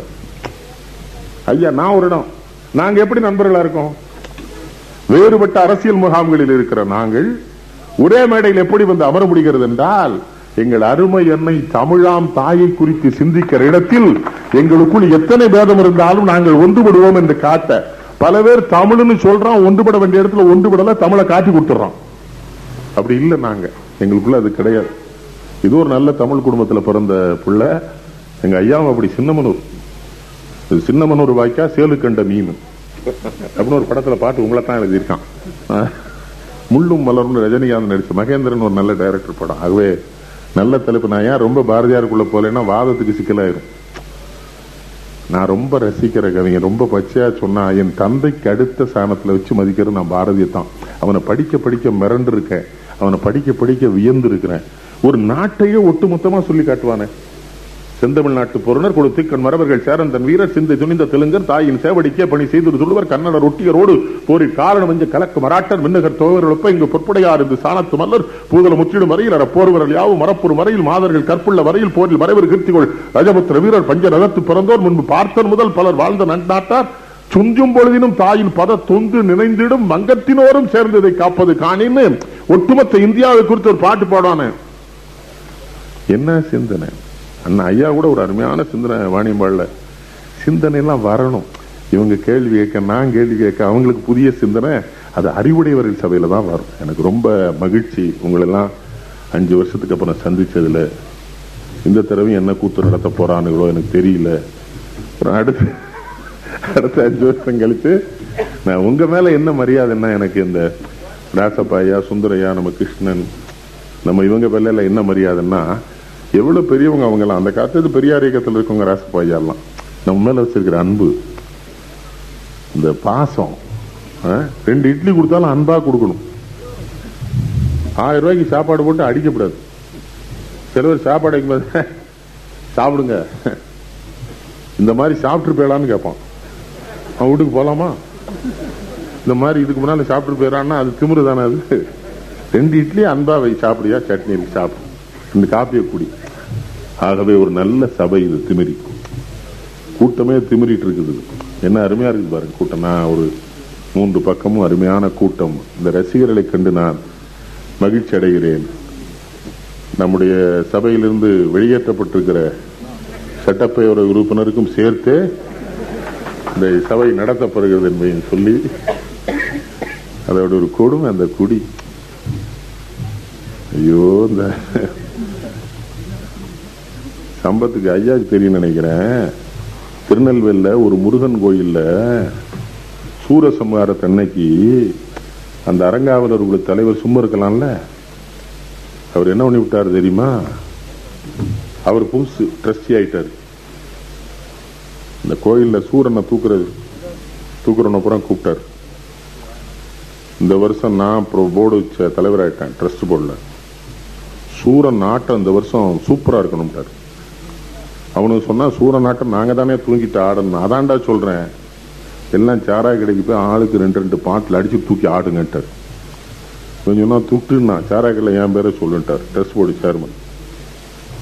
ஐயா நான் ஒரு இடம். நாங்க எப்படி நண்பர்களா இருக்கோம்? வேறுபட்ட அரசியல் முகாம்களில் இருக்கிற நாங்கள் ஒரே மேடையில் எப்படி வந்து அமர முடிகிறது என்றால் எங்கள் அருமை என்னை தமிழாம் தாயை குறித்து சிந்திக்கிற இடத்தில் எங்களுக்குள் எத்தனை பேதம் இருந்தாலும் நாங்கள் ஒன்றுபடுவோம் என்று காட்ட பல பேர் தமிழ்னு சொல்றோம் ஒன்றுபட வேண்டிய இடத்துல ஒன்றுபடல தமிழை காட்டி கொடுத்துறோம் அப்படி இல்லை நாங்க. எங்களுக்குள்ள அது கிடையாது. இது ஒரு நல்ல தமிழ் குடும்பத்தில் பிறந்த பிள்ளை. எங்க ஐயாவும் அப்படி சின்னமனூர். இது சின்னமனூர் வாய்க்கா சேலு கண்ட மீன் அப்படின்னு ஒரு படத்துல பாட்டு உங்களை தான் எழுதியிருக்கான். ஆஹ். முள்ளும் மலர்னு ரஜினிகாந்த் நடிச்ச மகேந்திரன் ஒரு நல்ல டைரக்டர் படம். ஆகவே நல்ல தலைப்பு. நான் ஏன் ரொம்ப பாரதியாருக்குள்ள போலேன்னா வாதத்துக்கு சிக்கலாயிரும். நான் ரொம்ப ரசிக்கிற கவிஞன் ரொம்ப பச்சையா சொன்னா என் தந்தைக்கு அடுத்த சாணத்துல வச்சு மதிக்கிறது நான் பாரதியை தான் அவனை படிக்க படிக்க மிரண்டு இருக்கேன் அவனை படிக்க படிக்க வியந்து இருக்கிறேன் ஒரு நாட்டையே ஒட்டுமொத்தமா சொல்லி காட்டுவானே. செந்தமிழ்நாட்டு பொருணர் பொருணர் கொடுத்திக்கண் மரபர்கள் சேரன் தன் வீரர் சிந்தை துணிந்த தெலுங்கர் தாயின் சேவடிக்கே பணி செய்து துழுவர் கன்னடர் ஒட்டியரோடு போரி காரணம் என்று கலக்கு மராட்டர் மின்னகர் தோழர்களொப்ப இங்கு பொற்படையார் என்று சாணத்து மல்லர் பூதல முற்றிடும் வரையில் அற போர்வரல் யாவும் மரப்பூர் வரையில் மாதர்கள் கற்புள்ள வரையில் போரில் மறைவர் கீர்த்திகள் ரஜபுத்திர வீரர் பஞ்ச ரகத்து பிறந்தோர் முன்பு பார்த்தன் முதல் பலர் வாழ்ந்த நன்னாட்டார். சுஞ்சும் பொழுதினும் தாயின் பத தொந்து நினைந்திடும் மங்கத்தினோரும் சேர்ந்ததை காப்பது காணின்னு ஒட்டுமொத்த இந்தியாவை குறித்து ஒரு பாட்டு பாடானே என்ன சிந்தனை? அண்ணா ஐயா கூட ஒரு அருமையான சிந்தனை வாணியம்பாள்ல. சிந்தனைலாம் வரணும். இவங்க கேள்வி கேட்க நான் கேள்வி கேட்க அவங்களுக்கு புதிய சிந்தனை அது அறிவுடையவர்கள் சபையில் தான் வரும். எனக்கு ரொம்ப மகிழ்ச்சி உங்களெல்லாம் அஞ்சு வருஷத்துக்கு அப்புறம் சந்தித்ததில் இந்த தடவை என்ன கூத்து நடத்த போகிறானுங்களோ எனக்கு தெரியல. அப்புறம் அடுத்து அடுத்த அஞ்சு வருஷம் கழித்து நான் உங்கள் மேலே என்ன மரியாதைன்னா எனக்கு இந்த ராசப்பாயா சுந்தரையா நம்ம கிருஷ்ணன் நம்ம இவங்க பேர்ல என்ன மரியாதைன்னா எவ்வளவு பெரியவங்க அவங்கெல்லாம் அந்த காலத்து பெரியார் இயக்கத்தில் இருக்கவங்க ராசப்பாயாலாம் நம்ம மேல வச்சிருக்கிற அன்பு இந்த பாசம் ஆ? ரெண்டு இட்லி கொடுத்தாலும் அன்பா கொடுக்கணும். ஆயிரம் ரூபாய்க்கு சாப்பாடு போட்டு அடிக்கப்படாது. சிலவர் சாப்பாடு வைக்கும்போது சாப்பிடுங்க. இந்த மாதிரி சாப்பிட்டு போயிடலான்னு கேட்பான். அவன் வீட்டுக்கு போலாமா? இந்த மாதிரி இதுக்கு முன்னால சாப்பிட்டு போயிடறான்னா அது திமிரு தானே அது. ரெண்டு இட்லி அன்பா வை சாப்பிடியா சட்னி இருக்கு சாப்பிடு. இந்த காப்பியை குடி. ஆகவே ஒரு நல்ல சபை இது திமிரி. கூட்டமே திமிரிட்டு இருக்குது. என்ன அருமையா இருக்குது பாருங்க கூட்டம். நான் ஒரு மூன்று பக்கமும் அருமையான கூட்டம். இந்த ரசிகர்களை கண்டு நான் மகிழ்ச்சி அடைகிறேன். நம்முடைய சபையிலிருந்து வெளியேற்றப்பட்டிருக்கிற சட்டப்பேரவை உறுப்பினருக்கும் சேர்த்தே இந்த சபை நடத்தப்படுகிறது என்பதை சொல்லி அதோட ஒரு கொடுமை அந்த குடி. ஐயோ இந்த சம்பத்துக்கு ஐயாவுக்கு தெரியும் நினைக்கிறேன். திருநெல்வேலியில் ஒரு முருகன் கோயில்ல சூரசம்ஹாரத்தன்னைக்கு அந்த அரங்காவலர்களுடைய தலைவர் சும்மா இருக்கலாம்ல? அவர் என்ன பண்ணி விட்டாரு தெரியுமா? அவர் புதுசு ட்ரஸ்டி ஆயிட்டார். இந்த கோயிலில் சூரனை தூக்குறது தூக்குறவன அப்புறம் கூப்பிட்டாரு. இந்த வருஷம் நான் போர்டு வச்ச தலைவர் ஆயிட்டேன் ட்ரஸ்ட் போர்டில். சூரன் ஆட்டம் இந்த வருஷம் சூப்பராக இருக்கணும்ட்டார். அவனுக்கு சொன்னா சூரநாட்டம் ஆட்டம் நாங்க தானே தூங்கிட்டு ஆடணும். அதான்டா சொல்றேன். எல்லாம் சாராய கடைக்கு போய் ஆளுக்கு ரெண்டு ரெண்டு பாட்டில் அடிச்சு தூக்கி ஆடுங்கட்டார் இவன் துட்டுன்னா சாராய கடையில் என் பேரை சொல்லுட்டார் ட்ரெஸ் போர்டு சேர்மன்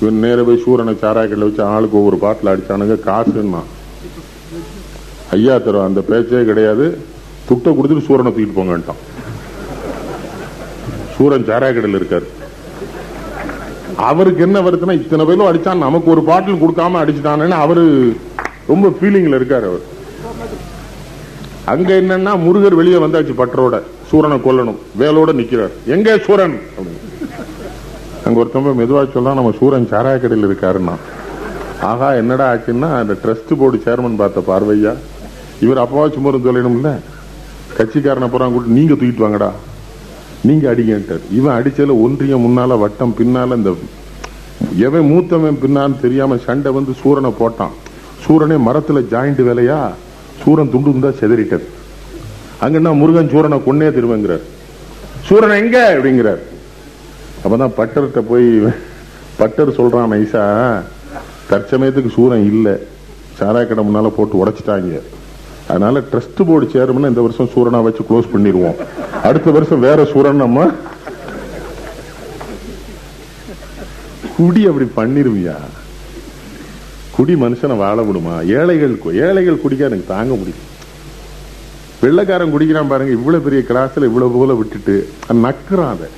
இவன் நேர போய் சூரனை சாராய கடையில் வச்சு ஆளுக்கு ஒவ்வொரு பாட்டில் அடிச்சானுங்க காசுன்னா. ஐயா தரும் அந்த பேச்சே கிடையாது. துட்டை கொடுத்துட்டு சூரனை தூக்கிட்டு போங்கன்ட்டான். சூரன் சாராய கடையில் இருக்காரு. அவருக்கு என்ன வருதுன்னா இத்தனை பேரும் அடிச்சான் நமக்கு ஒரு பாட்டில் கொடுக்காம அடிச்சுட்டானேன்னு அவரு ரொம்ப ஃபீலிங்ல இருக்காரு அவர். அங்க என்னன்னா முருகர் வெளியே வந்தாச்சு பட்டரோட சூரனை கொல்லணும் வேலோட நிக்கிறார். எங்க சூரன்? அப்படின்னு. அங்க ஒருத்தவங்க மெதுவா சொல்லலாம் நம்ம சூரன் சாராய கடையில் இருக்காருன்னா. ஆகா என்னடா ஆச்சுன்னா அந்த ட்ரஸ்ட் போர்டு சேர்மன் பார்த்த பார்வையா இவர் அப்பாவாச்சும் சும்மா சொல்லணும்ல கட்சிக்காரனை புறம் கூட்டு நீங்க தூக்கிட்டு வாங்கடா. நீங்க அடிங்கன்ட்டார் இவன் அடிச்சல ஒன்றியம் முன்னால வட்டம் பின்னால இந்த எவன் மூத்தவன் பின்னான்னு தெரியாம சண்டை வந்து சூரனை போட்டான். சூரனே மரத்துல ஜாயிண்ட் வேலையா? சூரன் துண்டு துண்டா செதறிட்டது அங்கன்னா முருகன் சூரனை கொன்னே திருவங்கிறார். சூரன் எங்க? அப்படிங்கிறார். அப்பதான் பட்டர்கிட்ட போய் பட்டர் சொல்றான் நைசா தற்சமயத்துக்கு சூரன் இல்ல. சாராய கடை முன்னால போட்டு உடைச்சிட்டாங்க. அதனால ட்ரஸ்ட் போர்டு சேர்மன் இந்த வருஷம் சூரனா வச்சு க்ளோஸ் பண்ணிடுவோம் அடுத்த வருஷம் வேற சூரன் நம்ம. குடி அப்படி பண்ணிருவியா? குடி மனுஷனை வாழ விடுமா? ஏழைகள் ஏழைகள் குடிக்க எனக்கு தாங்க முடியும் வெள்ளைக்காரன் குடிக்கிறான் பாருங்க இவ்வளவு பெரிய கிளாஸ்ல இவ்வளவு போல விட்டுட்டு நக்குறான் அதை.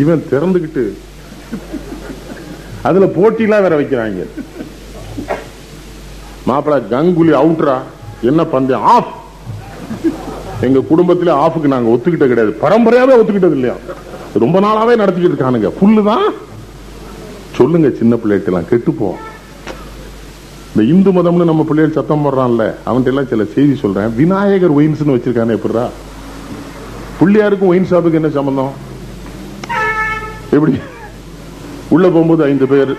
இவன் திறந்துகிட்டு அதுல போட்டிலாம் வேற வைக்கிறாங்க. மாப்பிளா கங்குலி அவுட்ரா. என்ன பந்தயம்? ஆஃப். எங்க குடும்பத்துல ஆஃபுக்கு நாங்க ஒத்துக்கிட்ட கிடையாது. பரம்பரையாவே ஒத்துக்கிட்டது இல்லையா? ரொம்ப நாளாவே நடத்திக்கிட்டு இருக்கானுங்க. புல்லு தான் சொல்லுங்க சின்ன பிள்ளைகிட்ட கெட்டுப்போம். இந்த இந்து மதம்னு நம்ம பிள்ளைகள் சத்தம் போடுறான்ல அவன்கிட்ட எல்லாம் சில செய்தி சொல்றேன். விநாயகர் ஒயின்ஸ்னு வச்சிருக்கானே எப்படா பிள்ளையாருக்கும் ஒயின் ஷாப்புக்கு என்ன சம்பந்தம்? எப்படி? உள்ள போகும்போது ஐந்து பேர்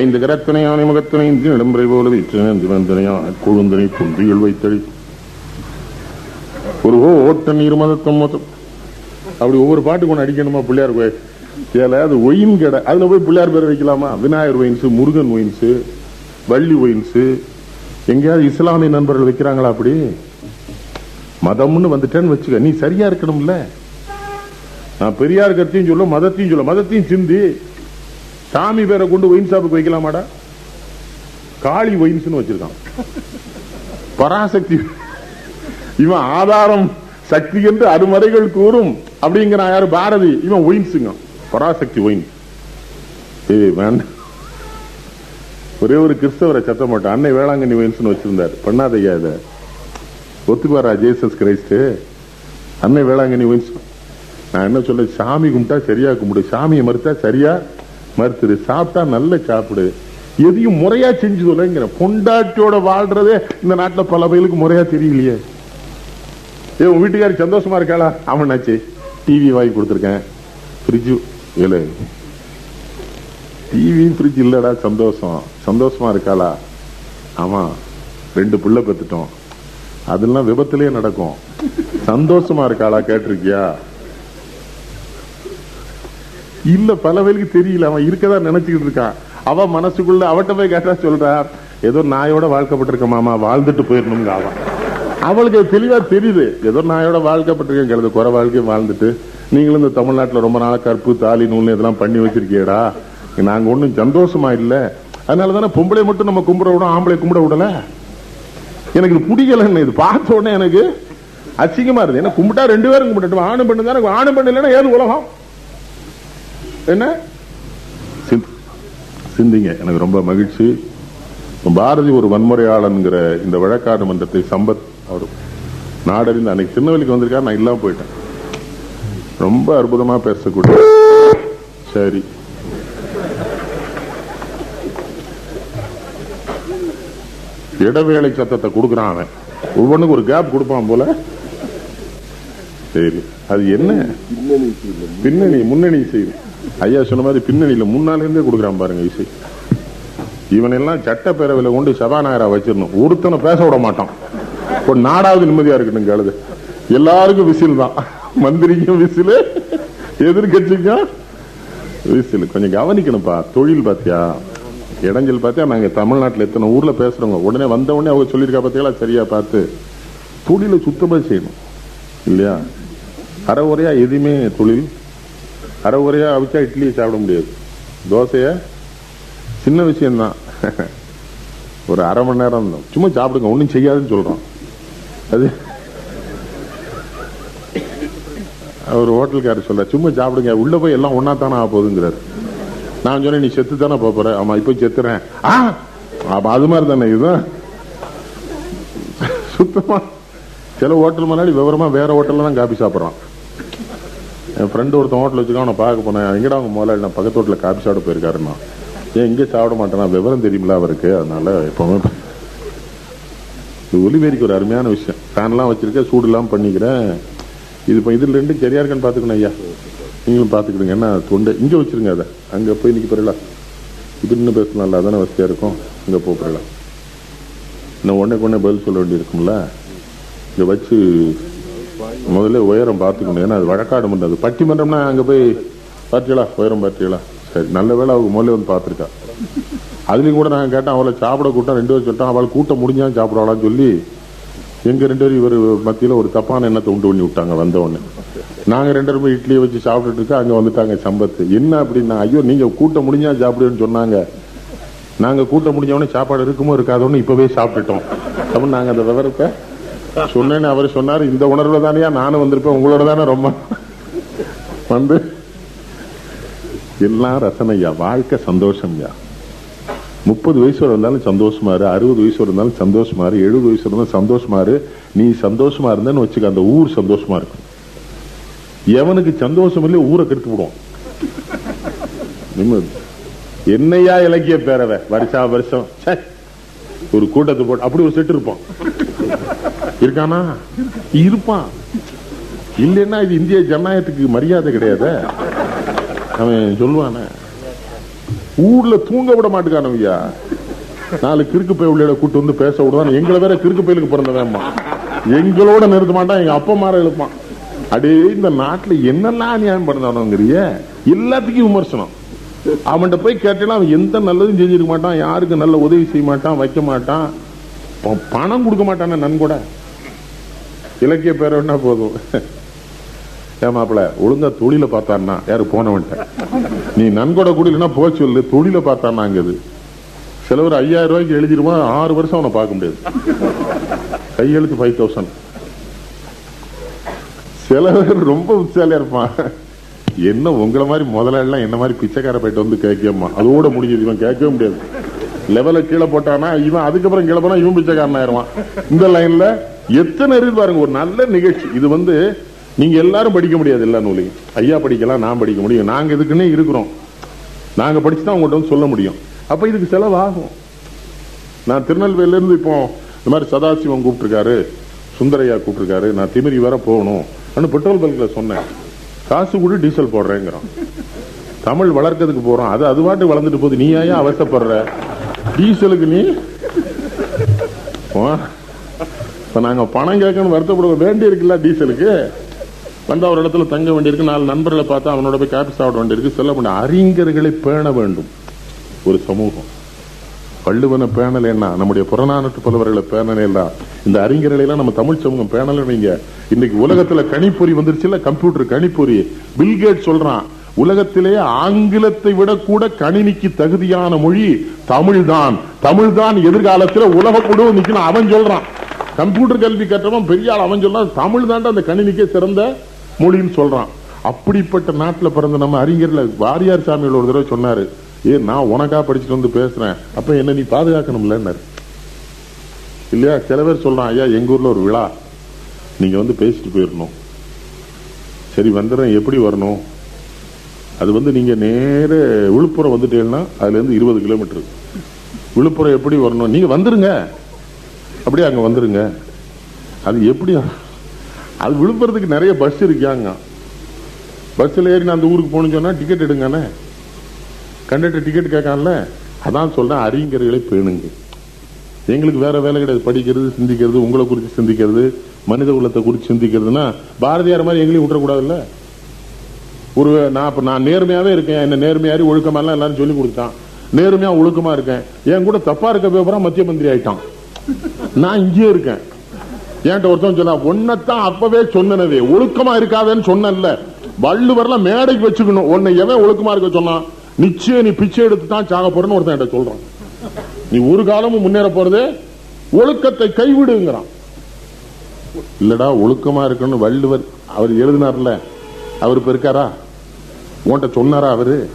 ஐந்து கரத்தனை ஆனை இன்றி இடம்பரை போல வீற்றனையா கொழுந்தனை குந்திகள் வைத்தழி ஒரு ஓ ஓட்ட நீர் மதத்தம் மொத்தம். அப்படி ஒவ்வொரு பாட்டுக்கு ஒன்று அடிக்கணுமா பிள்ளையார் கோயில்? ஏல அது ஒயின் கடை. அதுல போய் பிள்ளையார் பேர் வைக்கலாமா? Vinayagar wines Murugan wines Valli wines எங்கேயாவது இஸ்லாமிய நண்பர்கள் வைக்கிறாங்களா அப்படி? மதம்னு வந்துட்டேன்னு வச்சுக்க. நீ சரியா இருக்கணும்ல. நான் பெரியார் கருத்தையும் சொல்ல மதத்தையும் சொல்ல மதத்தையும் சிந்தி. சாமி பேரை கொண்டு ஒயின் ஷாப்புக்கு வைக்கலாமாடா? காளி ஒயின்ஸ்னு வச்சிருக்கான். பராசக்தி. இவன் ஆதாரம் சக்தி என்று அருமறைகள் கூறும். அப்படிங்கிற யாரு? பாரதி. இவன் ஒயின்ஸுங்க பராசக்தி ஒயின் வேண்டாம் ஒரே ஒரு கிறிஸ்தவரை சத்தம் போட்டான். அன்னை வேளாங்கண்ணி ஒயின்ஸ்னு வச்சிருந்தார். பண்ணாதையா இத. ஒத்துக்குவாரா ஜேசஸ் கிரைஸ்ட் அன்னை வேளாங்கண்ணி ஒயின்ஸ் நான் என்ன சொல்ல சாமி கும்பிட்டா சரியா கும்பிடு. சாமியை மறுத்தா சரியா மறுத்துரு சாப்பிட்டா நல்ல சாப்பிடு. எதையும் முறையா செஞ்சு தொலைங்கிற பொண்டாட்டியோட வாழ்றதே இந்த நாட்டுல பல பயிலுக்கு முறையா தெரியலையே. ஏ உன் வீட்டுக்காரி சந்தோஷமா இருக்காளா? அவனாச்சு டிவி வாங்கி கொடுத்துருக்கேன். ஃப்ரிட்ஜு இல்லை டிவி ஃப்ரிட்ஜ் இல்லடா சந்தோஷம். சந்தோஷமா இருக்காளா? ஆமா ரெண்டு புள்ள பெற்றுட்டோம் அதெல்லாம் விபத்துலேயே நடக்கும். சந்தோஷமா இருக்காளா கேட்டிருக்கியா? இல்ல பல பேருக்கு தெரியல அவன் இருக்கதா நினைச்சுக்கிட்டு இருக்கான். அவ மனசுக்குள்ள அவட்ட போய் கேட்டா சொல்றா ஏதோ நாயோட வாழ்க்கப்பட்டிருக்க மாமா வாழ்ந்துட்டு போயிடணுங்க அவன். அவளுக்கு தெளிவா தெரியுது. ஏதோ நாயோட வாழ்க்கப்பட்டிருக்கேங்கிறது குறை வாழ்க்கையும் வாழ்ந்துட்டு நீங்களும் இந்த தமிழ்நாட்டில் ரொம்ப நாளா கற்பு தாலி நூல் இதெல்லாம் பண்ணி வச்சிருக்கீடா நாங்க ஒண்ணும் சந்தோஷமா இல்ல. அதனால தானே பொம்பளை மட்டும் நம்ம கும்பிட விடும் ஆம்பளை கும்பிட விடல? எனக்கு இது பிடிக்கலன்னு இது பார்த்த உடனே எனக்கு அசிங்கமா இருக்கு ஏன்னா கும்பிட்டா ரெண்டு பேரும் கும்பிட்டு ஆணும் பெண்ணு தானே ஆணும் பெண்ணு இல்லைன்னா ஏது உலகம்? என்ன? சிந்த்- சிந்திங்க. எனக்கு ரொம்ப மகிழ்ச்சி. பாரதி ஒரு வன்முறையாளன்கிற இந்த வழக்காடு மன்றத்தை சம்பத் அவர் நாடறிந்து அன்னைக்கு திருநெல்வேலிக்கு வந்திருக்காரு நான் இல்லாம போயிட்டேன். ரொம்ப அற்புதமா பேசக்கூடிய சரி. இடவேளை சத்தத்தை கொடுக்கறான் அவன். ஒவ்வொன்றுக்கு ஒரு கேப் கொடுப்பான் போல. சரி. அது என்ன? பின்னணி முன்னணி இசை ஐயா சொன்ன மாதிரி பின்னணியில முன்னால இருந்தே கொடுக்குறான் பாருங்க இசை. இவனெல்லாம் சட்டப்பேரவையில கொண்டு சபாநாயகரா வச்சிடணும். ஒருத்தனை பேச விட மாட்டான். ஒரு நாடாவது நிம்மதியா இருக்கட்டும் கழுது எல்லாருக்கும் விசில் தான். மந்திரிக்கும் விசில் எதிர்கட்சிக்கும் விசில். கொஞ்சம் கவனிக்கணும்ப்பா. தொழில் பாத்தியா? இடைஞ்சல் பார்த்தியா நாங்க தமிழ்நாட்டுல எத்தனை ஊர்ல பேசுறவங்க உடனே வந்த உடனே அவங்க சொல்லியிருக்கா பார்த்தீங்களா சரியா பார்த்து. தொழிலை சுத்தமா செய்யணும். இல்லையா? அரை உரையா எதுவுமே தொழில் அரை உரையா அவிச்சா இட்லியை சாப்பிட முடியாது. தோசைய சின்ன விஷயம்தான். ஒரு அரை மணி நேரம் தான் சும்மா சாப்பிடுங்க ஒன்றும் செய்யாதுன்னு சொல்றோம். அது அவர் ஹோட்டல்காரர் சொல்ற சும்மா சாப்பிடுங்க உள்ள போய் எல்லாம் ஒன்னா தானே ஆக போகுதுங்கிறார். நான் சொன்னேன் நீ செத்து தானே போகிறேன் போற? ஆமா இப்போ செத்துறேன். ஆ அது மாதிரி தானே இதுதான் சுத்தமா சில ஹோட்டல் முன்னாடி விவரமா வேற ஹோட்டல்ல தான் காபி சாப்பிடுறான் என் ஃப்ரெண்டு ஒருத்தன் ஹோட்டல் வச்சுக்கான் அவனை பார்க்க போனேன். எங்கடா அவங்க முதலாளி? நான் பக்கத்து ஹோட்டலில் காபி சாப்பிட போயிருக்காருன்னா ஏன் இங்கே சாப்பிட மாட்டேனா விவரம் தெரியுமில அவருக்கு. அதனால் எப்போவுமே இது ஒலிமேரிக்கு ஒரு அருமையான விஷயம். ஃபேன்லாம் வச்சுருக்கேன் சூடு பண்ணிக்கிறேன். இது இப்போ இதில் ரெண்டும் சரியா இருக்கான்னு பார்த்துக்கணும் ஐயா. நீங்களும் பார்த்துக்கிடுங்க. என்ன தொண்டை? இங்கே வச்சிருங்க அதை. அங்கே போய் நிற்க போகிறீங்களா இது இன்னும் பேசலாம்ல. அதான வசதியாக இருக்கும். இங்கே போக போறீங்களா? இன்னும் உடனே உடனே பதில் சொல்ல வேண்டியிருக்கும்ல இங்கே வச்சு முதல்ல உயரம் பார்த்துக்கணும் ஏன்னா அது வழக்காடு மன்றம் அது பட்டிமன்றம்னா அங்கே போய் பார்த்தீங்களா உயரம் பார்த்தீங்களா சரி நல்ல வேலை அவங்க முதல்ல வந்து பார்த்துருக்கா. அதுலேயும் கூட நாங்கள் கேட்டோம் அவளை சாப்பிட கூட்டம் ரெண்டு பேரும் சொல்லிட்டோம் அவள் கூட்டம் முடிஞ்சாலும் சாப்பிடுவாளான்னு சொல்லி எங்கள் ரெண்டு பேரும் இவர் மத்தியில் ஒரு தப்பான எண்ணத்தை உண்டு பண்ணி விட்டாங்க வந்தவொடனே நாங்கள் ரெண்டு பேரும் இட்லியை வச்சு சாப்பிட்டுட்டு இருக்கோம் அங்க வந்துட்டாங்க சம்பத்து. என்ன அப்படின்னா ஐயோ நீங்கள் கூட்டம் முடிஞ்சா சாப்பிடுன்னு சொன்னாங்க. நாங்கள் கூட்டம் முடிஞ்சவொடனே சாப்பாடு இருக்குமோ இருக்காதோன்னு இப்போவே சாப்பிட்டுட்டோம். அப்படின்னு நாங்கள் அந்த விவரத்தை சொன்னேன்னு அவர் சொன்னாரு இந்த உணர்வுல தானே நானும் வந்திருப்பேன் உங்களோட தானே ரொம்ப. வந்து எல்லாம் ரசனையா வாழ்க்கை சந்தோஷம்யா. முப்பது வயசு வரை இருந்தாலும் சந்தோஷமா இரு அறுபது வயசு வரை இருந்தாலும் சந்தோஷமா இரு எழுபது வயசு இருந்தாலும் சந்தோஷமா இரு நீ சந்தோஷமா இருந்தேன்னு வச்சுக்க அந்த ஊர் சந்தோஷமா இருக்கும். எவனுக்கு சந்தோஷம் இல்லையே ஊரை கெடுத்து விடுவான். நிம்மதி. என்னையா இலக்கிய பேரவை வருஷா வருஷம் ஒரு கூட்டத்தை போட்டு அப்படி ஒரு செட்டு இருப்பான். இருக்கானா? இருப்பான் இல்லைன்னா இது இந்திய ஜனநாயகத்துக்கு மரியாதை கிடையாது. அவன் சொல்லுவானே ஊர்ல தூங்க விட மாட்டேங்கானவையா நாலு கிறுக்கு பை உள்ள கூட்டு வந்து பேச விடுவான். எங்களை வேற கிறுக்கு பயிலுக்கு பிறந்தவன்மா. எங்களோட நிறுத்த மாட்டான் எங்க அப்பா மாற எழுப்பான் அடே இந்த நாட்டுல என்னெல்லாம் அநியாயம் பண்ணானோங்கிறிய எல்லாத்துக்கும் விமர்சனம். அவன்கிட்ட போய் கேட்டேன்னா அவன் எந்த நல்லதும் செஞ்சிருக்க மாட்டான் யாருக்கு நல்ல உதவி செய்ய மாட்டான் வைக்க மாட்டான். ப- பணம் கொடுக்க மாட்டான நன்கொடை இலக்கிய பேரன்னா என்ன போதும். ஏமாப்பிள ஒழுங்கா தொழில பார்த்தான்னா யாரு போனவன்ட்ட? நீ நன்கொடை குடியிலன்னா போக சொல்லு தொழில பார்த்தான்னாங்குது. சிலவர் ஐயாயிரம் ரூபாய்க்கு எழுதிருவான் ஆறு வருஷம் அவனை பார்க்க முடியாது. கையெழுத்து ஃபைவ் தௌசண்ட் சில பேர் ரொம்ப உற்சாலியா இருப்பான். என்ன உங்களை மாதிரி முதலாளிலாம் என்ன மாதிரி பிச்சைக்கார போயிட்டு வந்து கேட்கமா அதோட முடிஞ்சது இவன் கேட்கவே முடியாது. லெவல கீழே போட்டானா இவன் அதுக்கப்புறம் கீழே போனா இவன் பிச்சைக்காரன் ஆயிருவான் இந்த லைன்ல எத்தனை இருக்கு பாருங்க ஒரு நல்ல நிகழ்ச்சி. இது வந்து நீங்க எல்லாரும் படிக்க முடியாது எல்லா நூலையும். ஐயா படிக்கலாம் நான் படிக்க முடியும். நாங்க இதுக்குன்னே இருக்கிறோம். நாங்க படிச்சு தான் உங்கள்கிட்ட வந்து சொல்ல முடியும். அப்ப இதுக்கு செலவாகும். நான் திருநெல்வேலியில இருந்து இப்போ இந்த மாதிரி சதாசிவம் கூப்பிட்டுருக்காரு சுந்தரையா கூப்பிட்டுருக்காரு நான் திமிரி வர போகணும் அப்படின்னு பெட்ரோல் பல்கில் சொன்னேன். காசு கூட டீசல் போடுறேங்கிறான் தமிழ் வளர்க்கறதுக்கு போறோம். அது அது பாட்டு வளர்ந்துட்டு போகுது. நீ ஏன் அவசப்படுற டீசலுக்கு நீ? வா. இப்ப நாங்க பணம் கேட்கணும் வருத்தப்பட வேண்டி இருக்குல்ல டீசலுக்கு? வந்து ஒரு இடத்துல தங்க வேண்டியிருக்கு நாலு நண்பர்களை பார்த்தா அவனோட போய் காப்பி சாப்பிட வேண்டியிருக்கு. சொல்ல முடியும் அறிஞர்களை பேண வேண்டும். ஒரு சமூகம். வள்ளுவனை பேணலைன்னா நம்முடைய புறநானூற்று புலவர்களை பேணலைன்னா இந்த அறிஞர்களை எல்லாம் நம்ம தமிழ் சமூகம் பேணலை நீங்க. இன்னைக்கு உலகத்துல கணிப்பொறி வந்துருச்சுல்ல கம்ப்யூட்டர் கணிப்பொறி. பில்கேட் சொல்றான். உலகத்திலேயே ஆங்கிலத்தை விட கூட கணினிக்கு தகுதியான மொழி தமிழ்தான். தமிழ்தான் எதிர்காலத்துல உலக முழுவதும் நிக்கணும் அவன் சொல்றான். கம்ப்யூட்டர் கல்வி கற்றவன் பெரிய ஆள் அவன் சொல்றான் தமிழ் தாண்டா அந்த கணினிக்கே சிறந்த மொழின்னு சொல்றான். அப்படிப்பட்ட நாட்டில் பிறந்த நம்ம அறிஞர்ல வாரியார் சாமியில் ஒரு தடவை சொன்னாரு ஏ நான் உனக்கா படிச்சுட்டு வந்து பேசுறேன். அப்ப என்ன நீ பாதுகாக்கணும்லன்னாரு. இல்லையா? சில பேர் சொல்றான் ஐயா எங்க ஊர்ல ஒரு விழா. நீங்க வந்து பேசிட்டு போயிடணும் சரி வந்துடுறேன். எப்படி வரணும்? அது வந்து நீங்க நேர விழுப்புரம் வந்துட்டீங்கன்னா அதுல இருந்து இருபது கிலோமீட்டர். விழுப்புரம் எப்படி வரணும்? நீங்க வந்துருங்க. அப்படியே அங்கே வந்துருங்க. அது எப்படி? அது விழுப்புரத்துக்கு நிறைய பஸ் இருக்காங்க பஸ்ஸில் ஏறி நான் அந்த ஊருக்கு போகணும்னு சொன்னால் டிக்கெட் எடுங்கண்ணே. கண்டக்டர் டிக்கெட் கேட்கான்ல. அதான் சொல்கிறேன் அறிஞர்களை பேணுங்க. எங்களுக்கு வேற வேலை கிடையாது. படிக்கிறது சிந்திக்கிறது உங்களை குறித்து சிந்திக்கிறது மனித குலத்தை குறித்து சிந்திக்கிறதுனா பாரதியார் மாதிரி எங்களையும் விட்டுறக்கூடாதுல்ல? ஒரு நான் இப்போ நான் நேர்மையாகவே இருக்கேன். என்ன நேர்மையாரி ஒழுக்கமாலாம் எல்லாரும் சொல்லி கொடுத்தான் நேர்மையாக ஒழுக்கமாக இருக்கேன். என் கூட தப்பாக இருக்க பேப்பராக மத்திய மந்திரி ஆயிட்டான். நான் இங்கே இருக்கேன். என்கிட்ட ஒருத்தன் சொன்னா ஒன்னத்தான் அப்பவே சொன்னனவே ஒழுக்கமா இருக்காதேன்னு சொன்னேன்ல. வள்ளுவர்ல மேடைக்கு வச்சுக்கணும். உன்னை எவன் ஒழுக்கமா இருக்க சொன்னான் நிச்சயம் நீ பிச்சை எடுத்து தான் சாக போறன்னு ஒருத்தன் என்கிட்ட சொல்றான். நீ ஒரு காலமும் முன்னேற போறது ஒழுக்கத்தை கைவிடுங்கிறான். இல்லடா ஒழுக்கமா இருக்கணும் வள்ளுவர் அவர் எழுதினார்ல. அவர் இப்ப இருக்காரா? உன்கிட்ட சொன்னாரா அவரு?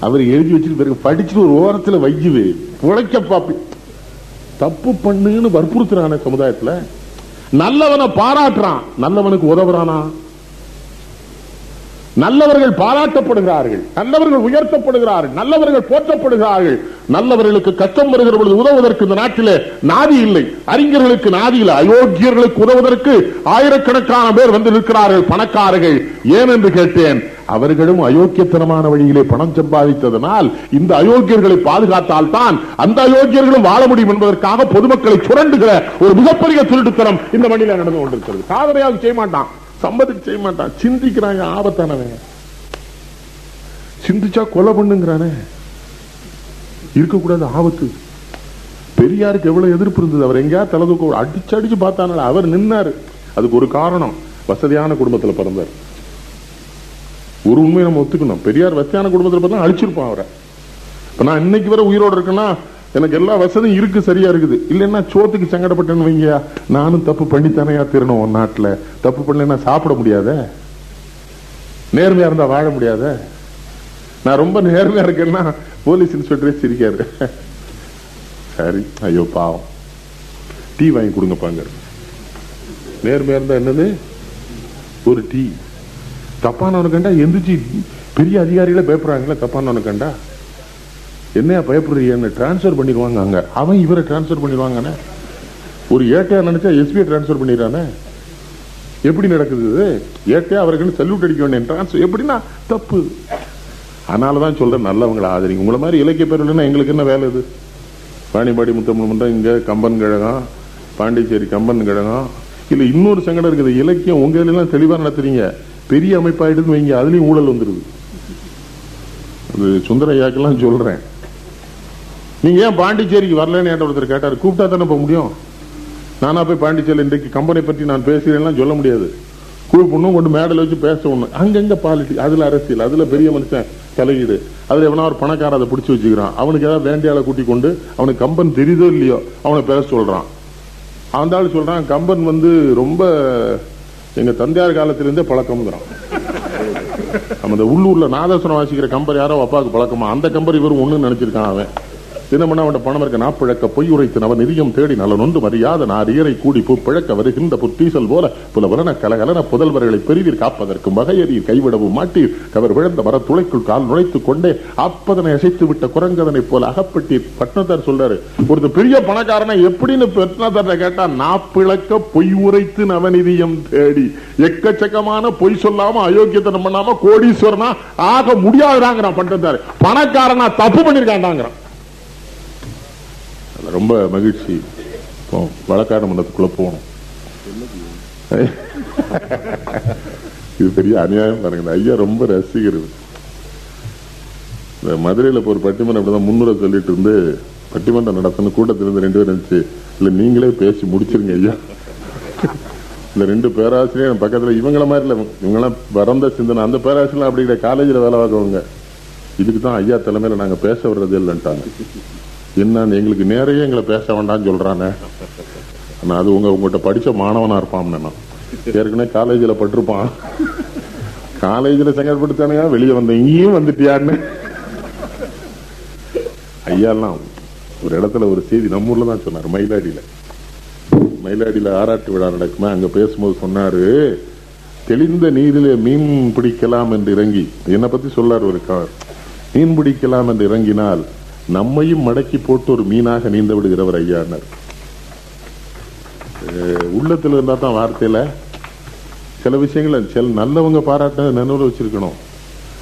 அவர் எழுதி வச்சுட்டு பிறகு படிச்சுட்டு ஒரு ஓரத்துல வையுது. உழைக்க பாப்பி. தப்பு பண்ணுன்னு வற்புறுத்துறான சமுதாயத்துல. நல்லவனை பாராட்டுறான். நல்லவனுக்கு உதவுறானா? நல்லவர்கள் பாராட்டப்படுகிறார்கள். நல்லவர்கள் உயர்த்தப்படுகிறார்கள். நல்லவர்கள் போற்றப்படுகிறார்கள். நல்லவர்களுக்கு கஷ்டம் வருகிற பொழுது உதவுவதற்கு இந்த நாட்டில் நாதி இல்லை. அறிஞர்களுக்கு நாதி இல்லை. அயோக்கியர்களுக்கு உதவுவதற்கு ஆயிரக்கணக்கான பேர் வந்து நிற்கிறார்கள் பணக்காரர்கள். ஏன் என்று கேட்டேன்? அவர்களும் அயோக்கியத்தனமான வழியிலே பணம் சம்பாதித்ததனால் இந்த அயோக்கியர்களை பாதுகாத்தால் தான் அந்த அயோக்கியர்களும் வாழ முடியும் என்பதற்காக பொதுமக்களை சுரண்டுகிற ஒரு மிகப்பெரிய திருட்டுத்தனம் இந்த மண்ணில நடந்து கொண்டிருக்கிறது. சாதனையாக செய்ய மாட்டான். சம்பத்துக்கு செய்ய மாட்டான். சிந்திக்கிறாங்க ஆபத்தானவன். சிந்திச்சா கொலை பண்ணுங்கிறானே. இருக்கக்கூடாது ஆபத்து. பெரியாருக்கு எவ்வளவு எதிர்ப்பு இருந்தது. அவர் எங்கேயா தலை தூக்க அடிச்சு அடிச்சு பார்த்தானால அவர் நின்னாரு. அதுக்கு ஒரு காரணம் வசதியான குடும்பத்துல பிறந்தார். ஒரு உண்மையை நம்ம ஒத்துக்கணும். பெரியார் வசதியான குடும்பத்தில் பார்த்தா அழிச்சிருப்பான் அவரை. இப்போ நான் இன்னைக்கு வரை உயிரோடு இருக்கேன்னா எனக்கு எல்லா வசதியும் இருக்கு சரியா இருக்குது. இல்லைன்னா சோத்துக்கு சங்கடப்பட்டேன்னு வைங்கயா நானும் தப்பு பண்ணித்தானையா திருணும் உன் நாட்டில்? தப்பு பண்ணலைன்னா சாப்பிட முடியாத? நேர்மையா இருந்தா வாழ முடியாத? நான் ரொம்ப நேர்மையா இருக்கேன்னா போலீஸ் இன்ஸ்பெக்டரே சிரிக்காரு. சரி ஐயோ பாவம். டீ வாங்கி கொடுங்கப்பாங்க. நேர்மையா இருந்தா என்னது? ஒரு டீ. தப்பானவனு கண்டா எந்திரிச்சு பெரிய அதிகாரிகளே பயப்படுறாங்களே தப்பானவனு கண்டா என்னையா பயப்படுறீங்கன்னு டிரான்ஸ்ஃபர் பண்ணிடுவாங்க அங்க. அவன் இவரை டிரான்ஸ்ஃபர் பண்ணிடுவாங்கண்ணே ஒரு ஏட்டையா நினைச்சா எஸ்பிஐ டிரான்ஸ்ஃபர் பண்ணிடுறானே. எப்படி நடக்குது இது? ஏட்டையா அவருக்கு சல்யூட் அடிக்க வேண்டிய டிரான்ஸ்ஃபர் எப்படின்னா தப்பு. அதனாலதான் சொல்றேன் நல்லவங்களை ஆதரிங்க. உங்களை மாதிரி இலக்கிய பேர் இல்லைன்னா எங்களுக்கு என்ன வேலை இது? வாணிபாடி முத்தமிழ் மன்றம் இங்க கம்பன் கழகம் பாண்டிச்சேரி கம்பன் கழகம். இல்ல இன்னொரு சங்கடம் இருக்குது இலக்கியம் உங்க இதுல எல்லாம் தெளிவா நடத்துறீங்க. பெரிய அமைப்பாயிடுதுன்னு வைங்க அதுலேயும் ஊழல் வந்துருது. அது சுந்தரையாக்கெல்லாம் சொல்கிறேன் நீங்கள் ஏன் பாண்டிச்சேரிக்கு வரலன்னு என்கிட்ட ஒருத்தர் கேட்டார். கூப்பிட்டா தானே போக முடியும்? நானா போய் பாண்டிச்சேரி இன்றைக்கு கம்பெனி பற்றி நான் பேசுகிறேன்லாம் சொல்ல முடியாது. கூப்பிடணும் கொண்டு மேடல் வச்சு பேச ஒன்று அங்கங்கே பாலிட்டி அதில் அரசியல் அதில் பெரிய மனுஷன் தலையீடு. அதில் எவனா ஒரு பணக்கார அதை பிடிச்சி வச்சுக்கிறான். அவனுக்கு ஏதாவது வேண்டியால கூட்டி கொண்டு அவனுக்கு கம்பன் தெரியுதோ இல்லையோ அவனை பேச சொல்கிறான் அந்த ஆள் சொல்கிறான் கம்பன் வந்து ரொம்ப எங்க தந்தையார் காலத்திலிருந்தே பழக்கம்ங்கிறான் நம்ம இந்த உள்ளூர்ல நாதஸ்வரம் வாசிக்கிற கம்பர் யாரோ அப்பாவுக்கு பழக்கமா? அந்த கம்பர் இவரும் ஒண்ணு நினைச்சிருக்கான் அவன். தினமன அவன் பணம் இருக்க நாப்பிழக்க பொய் உரைத்து நவ நிதியம் தேடி நல நொண்டு மரியாத நாரியரை கூடி பூ பிழக்க வருகின்ற புத்தீசல் போல புலவலன கலகலன புதல்வர்களை பெரிவீர் காப்பதற்கும் வகையறீர் கைவிடவும் மாட்டீர். கவர் விழுந்த மரத்துளைக்குள் கால் நுழைத்துக் கொண்டே அப்பதனை அசைத்து விட்ட குரங்கதனை போல அகப்பட்டீர். பட்னத்தார் சொல்றாரு ஒரு பெரிய பணக்காரனை எப்படின்னு பட்னத்தார் கேட்டா நாப்பிழக்க பொய் உரைத்து நவநிதியம் தேடி. எக்கச்சக்கமான பொய் சொல்லாம அயோக்கியத்தனம் பண்ணாம கோடீஸ்வரனா ஆக முடியாதுடாங்கிறான் பட்டத்தார் பணக்காரனா தப்பு பண்ணிருக்காண்டாங்கிறான் ரொம்ப மகிழ்ச்சி. இப்போ வழக்காடு மன்றத்துக்குள்ள போகணும். இது பெரிய அநியாயம் பாருங்க ஐயா ரொம்ப ரசிகர் இந்த மதுரையில இப்போ ஒரு பட்டிமன்றம் அப்படிதான் முன்னுரை சொல்லிட்டு இருந்து பட்டிமன்றம் நடத்தணும் கூட்டத்தில் இருந்து ரெண்டு பேரும் இருந்துச்சு இல்ல நீங்களே பேசி முடிச்சிருங்க ஐயா. இந்த ரெண்டு பேராசிரியர் பக்கத்துல இவங்கள மாதிரி இல்ல. இவங்கெல்லாம் பரந்த சிந்தனை. அந்த பேராசிரியர் அப்படி காலேஜில் வேலை பார்க்கவங்க இதுக்கு தான் ஐயா தலைமையில நாங்க பேச வர்றது இல்லைன்ட்டாங்க. என்னன்னு எங்களுக்கு நேரையே எங்களை பேச வேண்டாம்னு சொல்றானே. ஆனா அது உங்க உங்கள்கிட்ட படிச்ச மாணவனா இருப்பான் நான் ஏற்கனவே காலேஜில் பட்டிருப்பான். காலேஜில் சங்கடப்படுத்தானே வெளியே வந்த இங்கேயும் வந்துட்டியான்னு. ஐயாலாம் ஒரு இடத்துல ஒரு செய்தி நம்ம ஊர்ல தான் சொன்னார் மயிலாடியில. மயிலாடியில ஆராட்டு விழா நடக்குமா அங்க பேசும்போது சொன்னாரு தெளிந்த நீரிலே மீன் பிடிக்கலாம் என்று இறங்கி என்னை பத்தி சொல்லார் ஒரு மீன் பிடிக்கலாம் என்று இறங்கினால் நம்மையும் மடக்கி போட்டு ஒரு மீனாக நீந்து விடுகிறவர் ஐயானார். உள்ளத்தில் இருந்தா தான் வார்த்தையில சில விஷயங்களை சில நல்லவங்க பாராட்ட நினைவுல வச்சிருக்கணும்.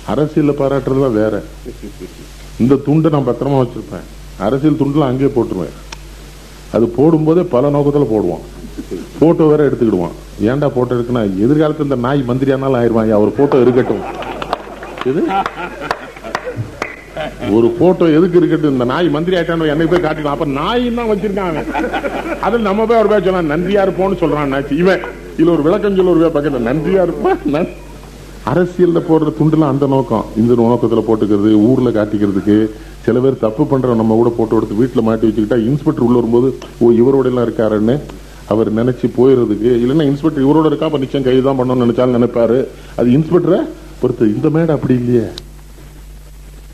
அரசியலில் பாராட்டுறதுலாம் வேற. இந்த துண்டை நான் பத்திரமா வச்சிருப்பேன். அரசியல் துண்டுலாம் அங்கேயே போட்டுருவேன். அது போடும்போதே பல நோக்கத்தில் போடுவான். போட்டோ வேற எடுத்துக்கிடுவான். ஏன்டா போட்டோ எடுக்குன்னா எதிர்காலத்தில் இந்த நாய் மந்திரியானாலும் ஆயிருவான் அவர் போட்டோ இருக்கட்டும். இது? ஒரு போட்டோ எதுக்கு இருக்கட்டும் இந்த நாய் மந்திரி ஆயிட்டான் என்னை போய் காட்டிக்கலாம். அப்ப நாய் தான் வச்சிருக்கான் அதில் நம்ம போய் அவர் பேர் சொன்னா நன்றியா இருப்போம்னு சொல்றான் இவன். இதுல ஒரு விளக்கம் சொல்ல ஒரு பக்கத்துல. நன்றியா இருப்பான் அரசியல்ல போடுற துண்டுலாம் அந்த நோக்கம். இந்த நோக்கத்துல போட்டுக்கிறது ஊர்ல காட்டிக்கிறதுக்கு. சில பேர் தப்பு பண்ற நம்ம கூட போட்டோ எடுத்து வீட்டுல மாட்டி வச்சுக்கிட்டா இன்ஸ்பெக்டர் உள்ள வரும்போது ஓ இவரோட எல்லாம் இருக்காருன்னு அவர் நினைச்சு போயிடுறதுக்கு இல்லைன்னா இன்ஸ்பெக்டர் இவரோட இருக்கா? அப்ப நிச்சயம் கைது தான் பண்ணணும்னு நினைச்சாலும் நினைப்பாரு. அது இன்ஸ்பெக்டரை பொறுத்து. இந்த மேடை அப்படி இல்லையே.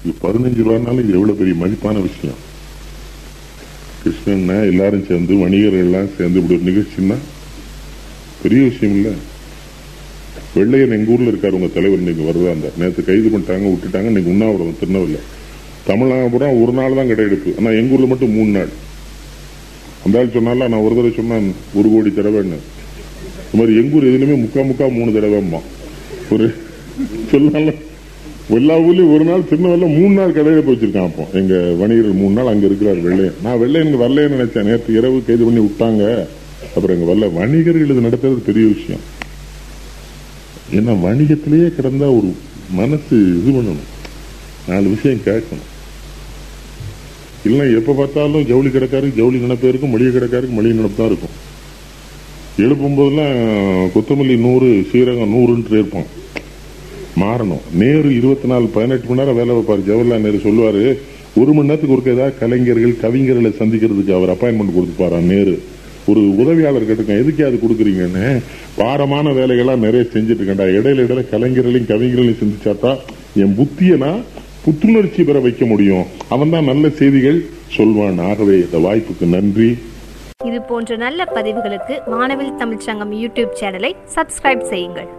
இது பதினஞ்சு ரூபானாலும் இது எவ்வளோ பெரிய மதிப்பான விஷயம். கிருஷ்ணன்னா எல்லாரும் சேர்ந்து வணிகர்கள் எல்லாம் சேர்ந்து இப்படி ஒரு நிகழ்ச்சின்னா பெரிய விஷயம் இல்ல. வெள்ளையன் எங்க ஊர்ல இருக்காரு உங்க தலைவர் இன்னைக்கு வருதா அந்த நேற்று கைது பண்ணிட்டாங்க விட்டுட்டாங்க இன்னைக்கு உண்ணாவிரதம் திருநெல்வேலியில் தமிழ்நாடு பூரா ஒரு நாள் தான் கிடையெடுப்பு ஆனா எங்க ஊர்ல மட்டும் மூணு நாள். அந்த ஆள் சொன்னால நான் ஒரு தடவை சொன்னேன் ஒரு கோடி தடவைன்னு இந்த மாதிரி எங்கூர் எதுலையுமே முக்கா முக்கா மூணு தடவைம்மா. ஒரு சொன்னால எல்லா ஊர்லயும் ஒரு நாள் திருநெல்வேலியில் மூணு நாள் கடையில வச்சிருக்கான் அப்போ. எங்க வணிகர் மூணு நாள் அங்க இருக்கிறார் வெள்ளையன் நான் வெள்ளையனுக்கு வரலன்னு நினைச்சேன். நேற்று இரவு கைது பண்ணி விட்டாங்க. அப்புறம் எங்க வரல. வணிகர்கள் இது நடத்துறது பெரிய விஷயம். ஏன்னா வணிகத்திலேயே கிடந்தா ஒரு மனசு இது பண்ணணும். நாலு விஷயம் கேட்கணும். இல்லை எப்ப பார்த்தாலும் ஜவுளி கிடக்காருக்கு ஜவுளி நினைப்பே இருக்கும் மளிகை கிடக்காருக்கு மளிகை நினைப்பு தான் இருக்கும். எழுப்பும் போதெல்லாம் கொத்தமல்லி நூறு சீரகம் நூறுன்ட்டு இருப்பான். மாறணும். நேரு இருபத்தி நாலு பதினெட்டு மணி நேரம் வேலை வைப்பார் ஜவஹர்லால் நேரு சொல்லுவாரு ஒரு மணி நேரத்துக்கு ஒருக்க ஏதாவது கலைஞர்கள் கவிஞர்களை சந்திக்கிறதுக்கு அவர் அப்பாயின்மெண்ட் கொடுத்துப்பாரா நேரு. ஒரு உதவியாளர் கேட்டுக்கேன் எதுக்கே அது கொடுக்குறீங்கன்னு? பாரமான வேலைகள்லாம் நிறைய செஞ்சுட்டு இருக்கேன்டா இடையில இடையில கலைஞர்களையும் கவிஞர்களையும் சிந்திச்சாத்தா என் புத்தியை நான் புத்துணர்ச்சி பெற வைக்க முடியும். அவன் தான் நல்ல செய்திகள் சொல்வான். ஆகவே இந்த வாய்ப்புக்கு நன்றி. இது போன்ற நல்ல பதிவுகளுக்கு வானவில் தமிழ்ச்சங்கம் யூடியூப் சேனலை சப்ஸ்கிரைப் செய்யுங்கள்.